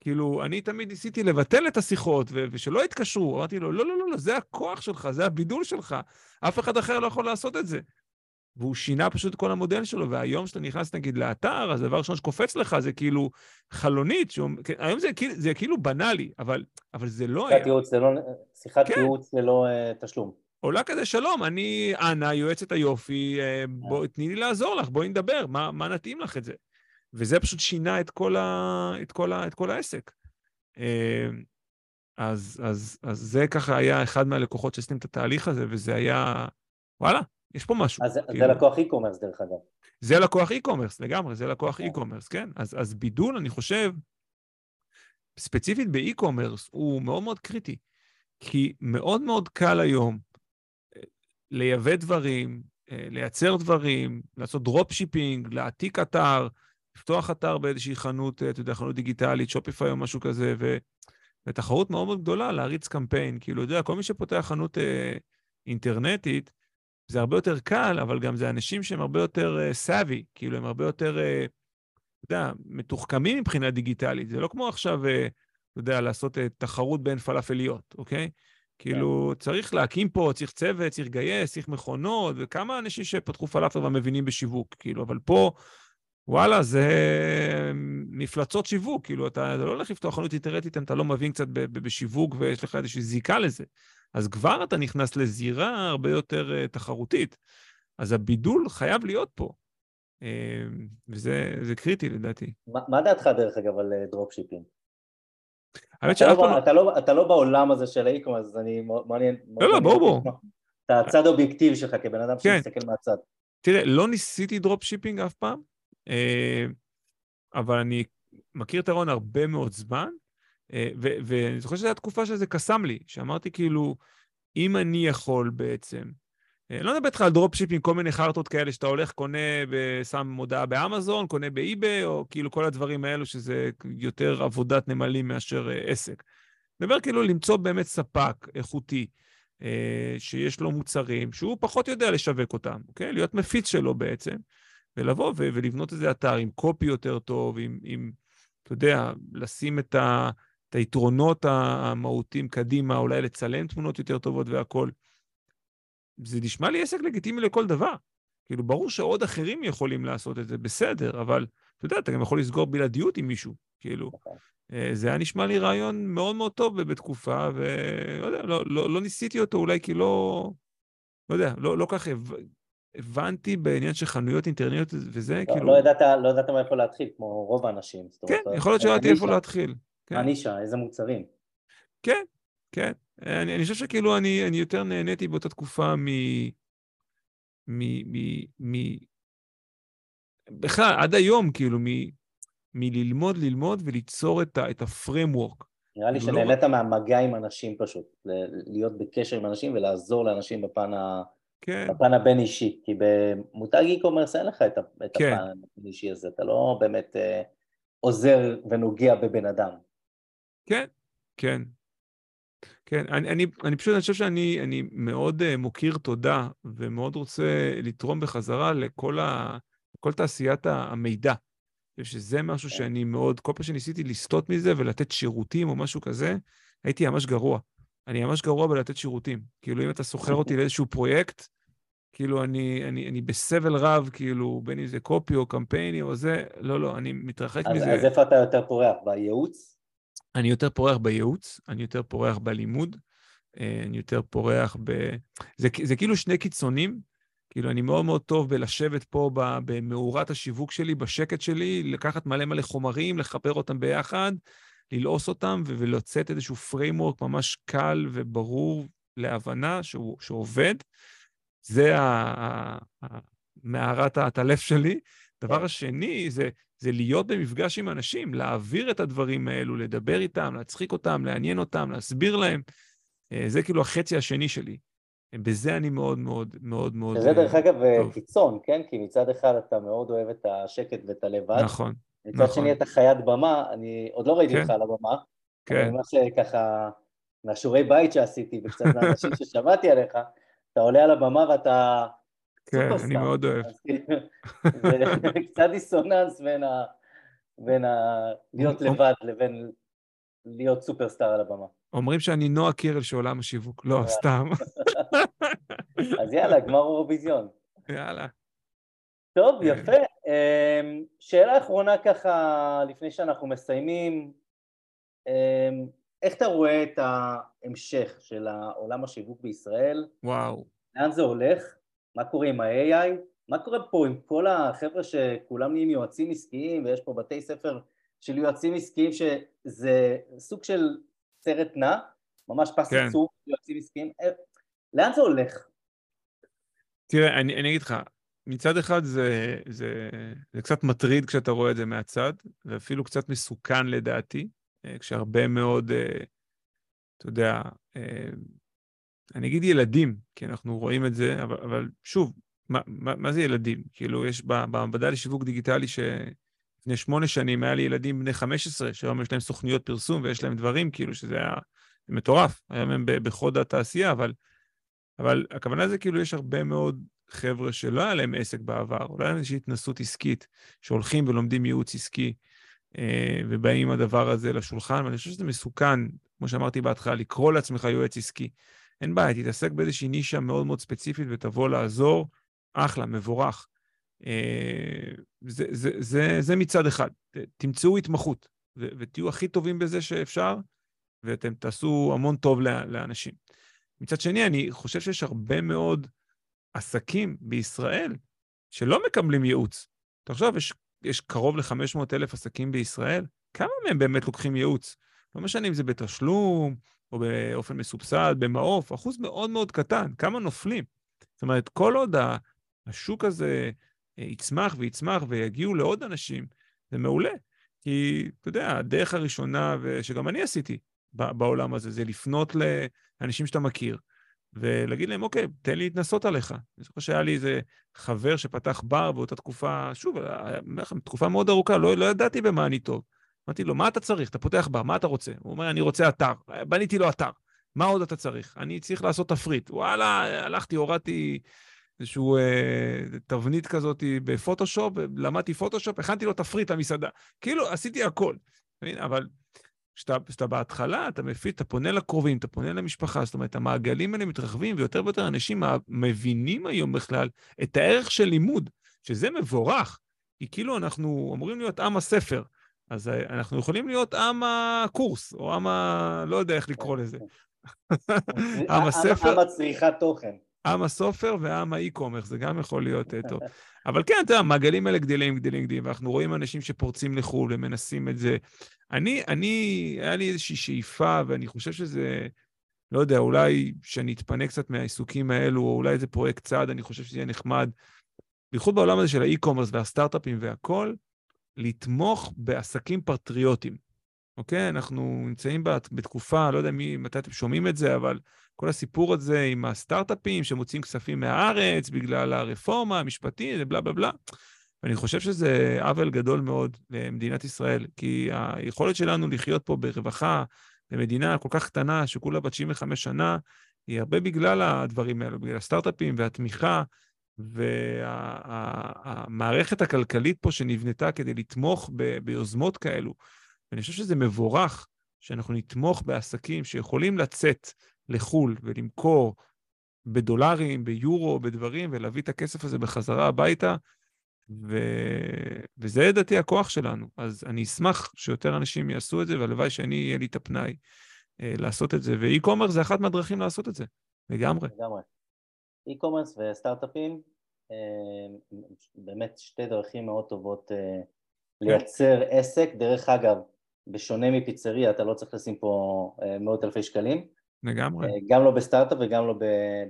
Speaker 3: כאילו, אני תמיד ניסיתי לבטל את השיחות ו- ושלא יתקשרו. אמרתי לו, לא, לא, לא, לא, זה הכוח שלך, זה הבידול שלך. אף אחד אחר לא יכול לעשות את זה. והוא שינה פשוט את כל המודל שלו, והיום כשאתה נכנס נגיד לאתר, אז הדבר הראשון שקופץ לך זה כאילו חלונית, שהוא, כן, היום זה, כאילו, זה כאילו בנאלי, אבל, אבל זה לא
Speaker 2: היה. ייעוץ ללא, שיחת כן. ייעוץ ללא uh, תשלום.
Speaker 3: עולה כזה, שלום, אני אנה, יועצת היופי, uh, בוא, תני לי לעזור לך, בואי נדבר, מה, מה נתאים לך את זה? וזה פשוט שינה את כל, ה, את כל, ה, את כל העסק. Uh, אז, אז, אז זה ככה היה אחד מהלקוחות שעשיתם את התהליך הזה, וזה היה, וואלה, יש פה משהו.
Speaker 2: אז כאילו... זה לקוח e-commerce דרך אגב.
Speaker 3: זה לקוח e-commerce, לגמרי, זה לקוח כן. e-commerce, כן. אז, אז בידול, אני חושב, ספציפית ב-e-commerce, הוא מאוד מאוד קריטי. כי מאוד מאוד קל היום אה, לייבא דברים, אה, לייצר דברים, לעשות drop shipping, להעתיק אתר, לפתוח אתר באיזושהי חנות, אה, אתה יודע, חנות דיגיטלית, שופיפיי או משהו כזה, ו... ותחרות מאוד מאוד גדולה להריץ קמפיין. כאילו, אתה יודע, כל מי שפותח חנות אה, אינטרנטית, זה הרבה יותר קל, אבל גם זה אנשים שהם הרבה יותר savvy, uh, כאילו, הם הרבה יותר, uh, אתה יודע, מתוחכמים מבחינה דיגיטלית. זה לא כמו עכשיו, uh, אתה יודע, לעשות uh, תחרות בין פלאפליות, אוקיי? כאילו. צריך להקים פה, צריך צוות, צריך לגייס, צריך מכונות, וכמה אנשים שפתחו פלאפל ומבינים בשיווק, כאילו, אבל פה, וואלה, זה מפלצות שיווק, כאילו, אתה, אתה לא הולך לפתוח חנות אינטרנטית אם אתה לא מבין קצת בשיווק ויש לך איזושהי זיקה לזה. אז כבר אתה נכנס לזירה הרבה יותר uh, תחרותית. אז הבידול חייב להיות פה, uh, וזה קריטי לדעתי.
Speaker 2: מה, מה דעתך דרך אגב על dropshipping? האמת שאף לא פעם... אתה לא, אתה לא בעולם הזה של ה e-com, אז אני מעניין...
Speaker 3: לא, לא, בואו בואו.
Speaker 2: את הצד האובייקטיבי שלך כבן אדם כן. שמסתכל מהצד.
Speaker 3: תראה, לא ניסיתי dropshipping אף פעם, אה, אבל אני מכיר את הרעיון הרבה מאוד זמן, אה, ואני זוכר שזו הייתה תקופה שזה קסם לי, שאמרתי כאילו, אם אני יכול בעצם, לא מדבר איתך על dropshipping, כל מיני חרטות כאלה שאתה הולך, קונה ושם מודעה באמזון, קונה באי-ביי, או כאילו כל הדברים האלו שזה יותר עבודת נמלים מאשר אה, עסק. אני מדבר כאילו למצוא באמת ספק איכותי, שיש לו מוצרים, שהוא פחות יודע לשווק אותם, אוקיי? להיות מפיץ שלו בעצם, ולבוא ולבנות איזה אתר עם קופי יותר טוב, עם, עם אתה יודע, לשים את ה... את היתרונות המהותיים קדימה, אולי לצלם תמונות יותר טובות והכול. זה נשמע לי עסק לגיטימי לכל דבר. כאילו, ברור שעוד אחרים יכולים לעשות את זה, בסדר, אבל אתה יודע, אתה גם יכול לסגור בלעדיות עם מישהו, כאילו. אה, זה היה נשמע לי רעיון מאוד מאוד טוב בתקופה, ולא יודע, לא, לא, לא ניסיתי אותו אולי כי לא... לא יודע, לא, לא כך הבנתי בעניין של חנויות אינטרנטיות וזה,
Speaker 2: לא,
Speaker 3: כאילו...
Speaker 2: לא ידעת, לא ידעת מאיפה להתחיל, כמו רוב האנשים.
Speaker 3: כן, יכול להיות שלא ידעתי איפה להתחיל.
Speaker 2: כן. הנישה, איזה מוצרים.
Speaker 3: כן, כן. אני, אני חושב שכאילו אני, אני יותר נהניתי באותה תקופה מ... מ... מ... מ... בכלל, עד היום, כאילו, מ... מללמוד, ללמוד וליצור את, ה... את הפרמוורק.
Speaker 2: נראה לי כאילו, לא שנהנית לא... מהמגע עם אנשים פשוט, להיות בקשר עם אנשים ולעזור לאנשים בפן, ה... כן. בפן הבין-אישי, כי במותג e-commerce אין לך את, את כן. הפן הבין-אישי הזה, אתה לא באמת אה, עוזר ונוגע בבן אדם.
Speaker 3: כן, כן. כן, אני, אני, אני פשוט, אני חושב שאני אני מאוד uh, מוקיר תודה ומאוד רוצה לתרום בחזרה לכל ה, כל תעשיית המידע. שזה משהו כן. שאני מאוד, כל פעם שניסיתי לסטות מזה ולתת שירותים או משהו כזה, הייתי ממש גרוע. אני ממש גרוע בלתת שירותים. כאילו, אם אתה סוחר אותי לאיזשהו פרויקט, כאילו, אני, אני, אני בסבל רב, כאילו, בין אם זה קופי או קמפייני או זה, לא, לא, אני מתרחק
Speaker 2: אז,
Speaker 3: מזה.
Speaker 2: אז איפה אתה יותר פורח? בייעוץ?
Speaker 3: אני יותר פורח בייעוץ, אני יותר פורח בלימוד, אה, אני יותר פורח ב... זה, זה כאילו שני קיצונים, כאילו, אני מאוד מאוד טוב בלשבת פה במאורת השיווק שלי, בשקט שלי, לקחת מלא מלא חומרים, לחבר אותם ביחד, ללעוס אותם ולצאת איזשהו framework ממש קל וברור להבנה שהוא, שהוא עובד. זה מערת הטלף שלי. דבר כן. השני, זה, זה להיות במפגש עם אנשים, להעביר את הדברים האלו, לדבר איתם, להצחיק אותם, לעניין אותם, להסביר להם. אה, זה כאילו החצי השני שלי. בזה אני מאוד מאוד מאוד מאוד...
Speaker 2: זה דרך אגב אה, טוב. קיצון, כן? כי מצד אחד אתה מאוד אוהב את השקט ואת הלבד.
Speaker 3: נכון,
Speaker 2: מצד נכון. שני אתה חיית במה, אני עוד לא ראיתי כן. אותך על הבמה. כן. אומר שככה, מהשיעורי בית שעשיתי וקצת מהאנשים ששמעתי עליך, אתה עולה על הבמה ואתה...
Speaker 3: כן, אני מאוד אוהב. <laughs>
Speaker 2: זה קצת דיסוננס בין, ה... בין ה... להיות לבד לבין להיות סופרסטאר על הבמה.
Speaker 3: אומרים שאני נועה קירל של עולם השיווק. לא, סתם. <laughs>
Speaker 2: אז יאללה, גמר אורוויזיון.
Speaker 3: יאללה.
Speaker 2: טוב, כן. יפה. אמ, שאלה אחרונה ככה, לפני שאנחנו מסיימים, אמ, איך אתה רואה את ההמשך של עולם השיווק בישראל?
Speaker 3: וואו.
Speaker 2: לאן זה הולך? מה קורה עם ה-AI? מה קורה פה עם כל החבר'ה שכולם נהיים יועצים עסקיים ויש פה בתי ספר של יועצים עסקיים שזה סוג של סרט נע, ממש פס כן. עצוב, יועצים עסקיים, אה, לאן זה הולך?
Speaker 3: תראה, אני, אני אגיד לך, מצד אחד זה, זה, זה קצת מטריד כשאתה רואה את זה מהצד, ואפילו קצת מסוכן לדעתי, אה, כשהרבה מאוד, אה, אתה יודע, אני אגיד ילדים, כי אנחנו רואים את זה, אבל, אבל שוב, מה, מה, מה זה ילדים? כאילו, יש במעבדה לשיווק דיגיטלי ש... לפני שמונה שנים היה לי ילדים בני 15, שהיום יש להם סוכניות פרסום ויש להם דברים, כאילו שזה היה מטורף. היום הם בחוד התעשייה, אבל, אבל הכוונה זה כאילו יש הרבה מאוד חבר'ה שלא היה להם עסק בעבר, אולי היה איזושהי התנסות עסקית, שהולכים ולומדים ייעוץ עסקי, אה, ובאים עם הדבר הזה לשולחן, ואני חושב שזה מסוכן, כמו שאמרתי בהתחלה, לקרוא לעצמך יועץ עסקי. אין בעיה, תתעסק באיזושהי נישה מאוד מאוד ספציפית ותבוא לעזור, אחלה, מבורך. אה, זה, זה, זה, זה מצד אחד. תמצאו התמחות ותהיו הכי טובים בזה שאפשר, ואתם תעשו המון טוב לאנשים. מצד שני, אני חושב שיש הרבה מאוד עסקים בישראל שלא מקבלים ייעוץ. תחשוב, יש, יש קרוב ל-500 אלף עסקים בישראל, כמה מהם באמת לוקחים ייעוץ? לא משנה אם זה בתשלום או באופן מסובסד, במעוף, אחוז מאוד מאוד קטן, כמה נופלים? זאת אומרת, כל עוד השוק הזה יצמח ויצמח ויגיעו לעוד אנשים, זה מעולה. כי, אתה יודע, הדרך הראשונה, שגם אני עשיתי בעולם הזה, זה לפנות לאנשים שאתה מכיר, ולהגיד להם, אוקיי, תן לי להתנסות עליך. אני זוכר שהיה לי איזה חבר שפתח בר באותה תקופה, שוב, תקופה מאוד ארוכה, לא, לא ידעתי במה אני טוב. אמרתי לו, מה אתה צריך? אתה פותח בר, מה אתה רוצה? הוא אומר, אני רוצה אתר. בניתי לו אתר. מה עוד אתה צריך? אני צריך לעשות תפריט. וואלה, הלכתי, הורדתי איזשהו אה, תבנית כזאת בפוטושופ, למדתי פוטושופ, הכנתי לו תפריט למסעדה. כאילו, עשיתי הכל. אבל כשאתה בהתחלה, אתה מפיץ, אתה פונה לקרובים, אתה פונה למשפחה, זאת אומרת, המעגלים האלה מתרחבים, ויותר ויותר אנשים מבינים היום בכלל את הערך של לימוד, שזה מבורך. כי כאילו אנחנו אמורים להיות עם הספר, אז אה, אנחנו יכולים להיות עם הקורס, או עם ה... לא יודע איך לקרוא לזה.
Speaker 2: עם הספר. עם הצריכת תוכן.
Speaker 3: עם הסופר ועם האי-קומרס, זה גם יכול להיות uh, טוב. אבל כן, אתה יודע, המעגלים האלה גדלים, גדלים, גדלים, ואנחנו רואים אנשים שפורצים לחו"ל ומנסים את זה. אני, אני, היה לי איזושהי שאיפה, ואני חושב שזה, לא יודע, אולי שאני אתפנה קצת מהעיסוקים האלו, או אולי איזה פרויקט צעד, אני חושב שזה יהיה נחמד, בייחוד בעולם הזה של האי-קומרס והסטארט-אפים והכול, לתמוך בעסקים פטריוטיים. אוקיי? אנחנו נמצאים בתקופה, לא יודע מי, מתי אתם שומעים את זה, אבל כל הסיפור הזה עם הסטארט-אפים שמוציאים כספים מהארץ בגלל הרפורמה המשפטית ובלה בלה בלה. ואני חושב שזה עוול גדול מאוד למדינת ישראל, כי היכולת שלנו לחיות פה ברווחה במדינה כל כך קטנה, שכולה בת 75 שנה, היא הרבה בגלל הדברים האלו, בגלל הסטארט-אפים והתמיכה והמערכת וה, הכלכלית פה שנבנתה כדי לתמוך ב, ביוזמות כאלו. ואני חושב שזה מבורך שאנחנו נתמוך בעסקים שיכולים לצאת לחו"ל ולמכור בדולרים, ביורו, בדברים, ולהביא את הכסף הזה בחזרה הביתה, ו... וזה לדעתי הכוח שלנו. אז אני אשמח שיותר אנשים יעשו את זה, והלוואי שאני, יהיה לי את הפנאי אה, לעשות את זה. ואי-קומרס זה אחת מהדרכים לעשות את זה, לגמרי.
Speaker 2: לגמרי. אי-קומרס וסטארט-אפים, אה, באמת שתי דרכים מאוד טובות אה, כן. לייצר עסק. דרך אגב, בשונה מפיצריה, אתה לא צריך לשים פה אה, מאות אלפי שקלים.
Speaker 3: לגמרי.
Speaker 2: גם לא בסטארט-אפ וגם לא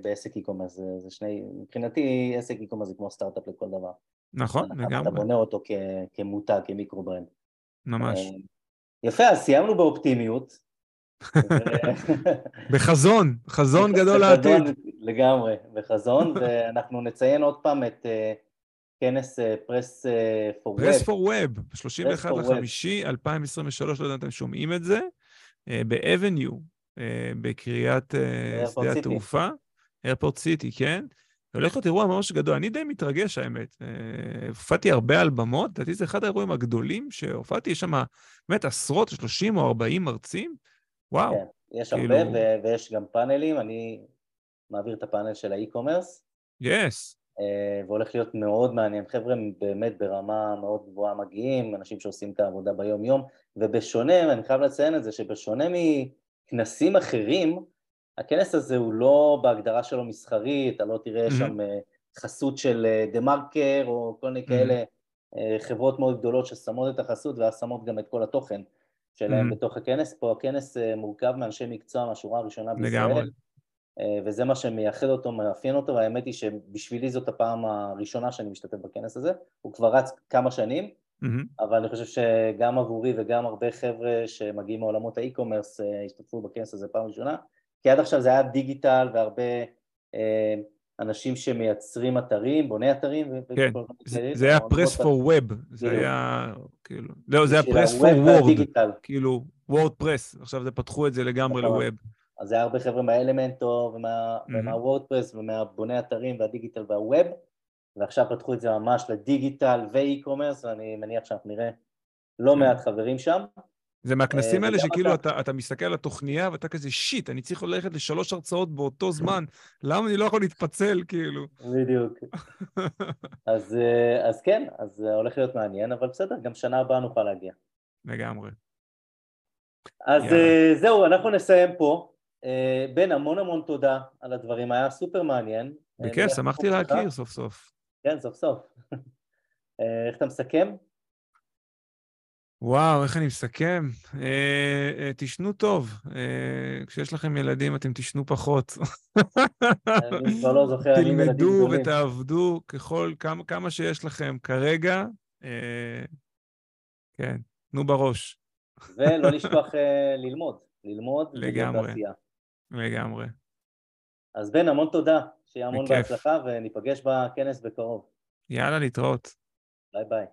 Speaker 2: בעסק e-commerce. זה, זה שני, מבחינתי עסק e-commerce זה כמו סטארט-אפ לכל דבר.
Speaker 3: נכון, לגמרי.
Speaker 2: אתה בונה אותו כ, כמותג, כ micro-brand.
Speaker 3: ממש.
Speaker 2: יפה, אז סיימנו באופטימיות.
Speaker 3: בחזון, חזון <laughs> גדול לעתיד.
Speaker 2: לגמרי, בחזון, ואנחנו נציין עוד פעם את כנס Press for Web.
Speaker 3: Press for Web, ב-31 לחמישי 2023, לא יודע אם אתם שומעים את זה, באבניו, בקריית שדה התעופה, איירפורט סיטי, כן? הולך להיות אירוע ממש גדול. אני די מתרגש, האמת. הופעתי הרבה על במות, לדעתי זה אחד האירועים הגדולים שהופעתי, יש שם באמת עשרות, 30 או 40 מרצים. וואו. כן,
Speaker 2: יש כאילו... הרבה, ו- ויש גם פאנלים, אני מעביר את הפאנל של האי-קומרס.
Speaker 3: יס. Yes.
Speaker 2: והולך להיות מאוד מעניין. חבר'ה באמת ברמה מאוד גבוהה מגיעים, אנשים שעושים את העבודה ביום-יום, ובשונה, אני חייב לציין את זה, שבשונה מכנסים אחרים, הכנס הזה הוא לא בהגדרה שלו מסחרי, אתה לא תראה mm-hmm. שם חסות של דה מרקר או כל מיני mm-hmm. כאלה חברות מאוד גדולות ששמות את החסות ואז שמות גם את כל התוכן שלהם mm-hmm. בתוך הכנס. פה הכנס מורכב מאנשי מקצוע מהשורה הראשונה בישראל. לגמרי. וזה מה שמייחד אותו, מאפיין אותו, והאמת היא שבשבילי זאת הפעם הראשונה שאני משתתף בכנס הזה, הוא כבר רץ כמה שנים, mm-hmm. אבל אני חושב שגם עבורי וגם הרבה חבר'ה שמגיעים מעולמות ה e-commerce השתתפו בכנס הזה פעם ראשונה, כי עד עכשיו זה היה דיגיטל והרבה אה, אנשים שמייצרים אתרים, בוני אתרים.
Speaker 3: כן, זה, היה Press for Web, זה היה כאילו, לא, זה היה Press for Word, כאילו WordPress, עכשיו זה פתחו את זה לגמרי ל web.
Speaker 2: אז זה היה הרבה חבר'ה מה Elementor ומה WordPress ומהבוני אתרים והדיגיטל וה web, ועכשיו פתחו את זה ממש לדיגיטל ואי-קומרס, ואני מניח שאנחנו נראה לא כן. מעט חברים שם.
Speaker 3: זה מהכנסים האלה שכאילו אתה, אתה מסתכל על התוכניה ואתה כזה, שיט, אני צריך ללכת לשלוש הרצאות באותו זמן, למה אני לא יכול להתפצל, כאילו?
Speaker 2: בדיוק. <laughs> אז, אז כן, אז הולך להיות מעניין, אבל בסדר, גם שנה הבאה נוכל להגיע.
Speaker 3: לגמרי.
Speaker 2: אז יאללה. זהו, אנחנו נסיים פה. בן, המון המון תודה על הדברים, היה סופר מעניין.
Speaker 3: בכיף, שמחתי להכיר סוף סוף.
Speaker 2: כן, סוף סוף. <laughs> איך אתה מסכם?
Speaker 3: וואו, איך אני מסכם? אה, אה, תשנו טוב. אה, כשיש לכם ילדים אתם תשנו פחות.
Speaker 2: אני כבר לא זוכר, אני ילדים
Speaker 3: תלמדו ותעבדו ככל, כמה, כמה שיש לכם כרגע. אה, כן, תנו בראש.
Speaker 2: ולא <laughs> לשכוח אה, ללמוד, ללמוד
Speaker 3: לגמרי, לגמרי.
Speaker 2: אז בן, המון תודה, שיהיה המון בהצלחה, וניפגש בכנס בקרוב.
Speaker 3: יאללה, להתראות.
Speaker 2: ביי ביי.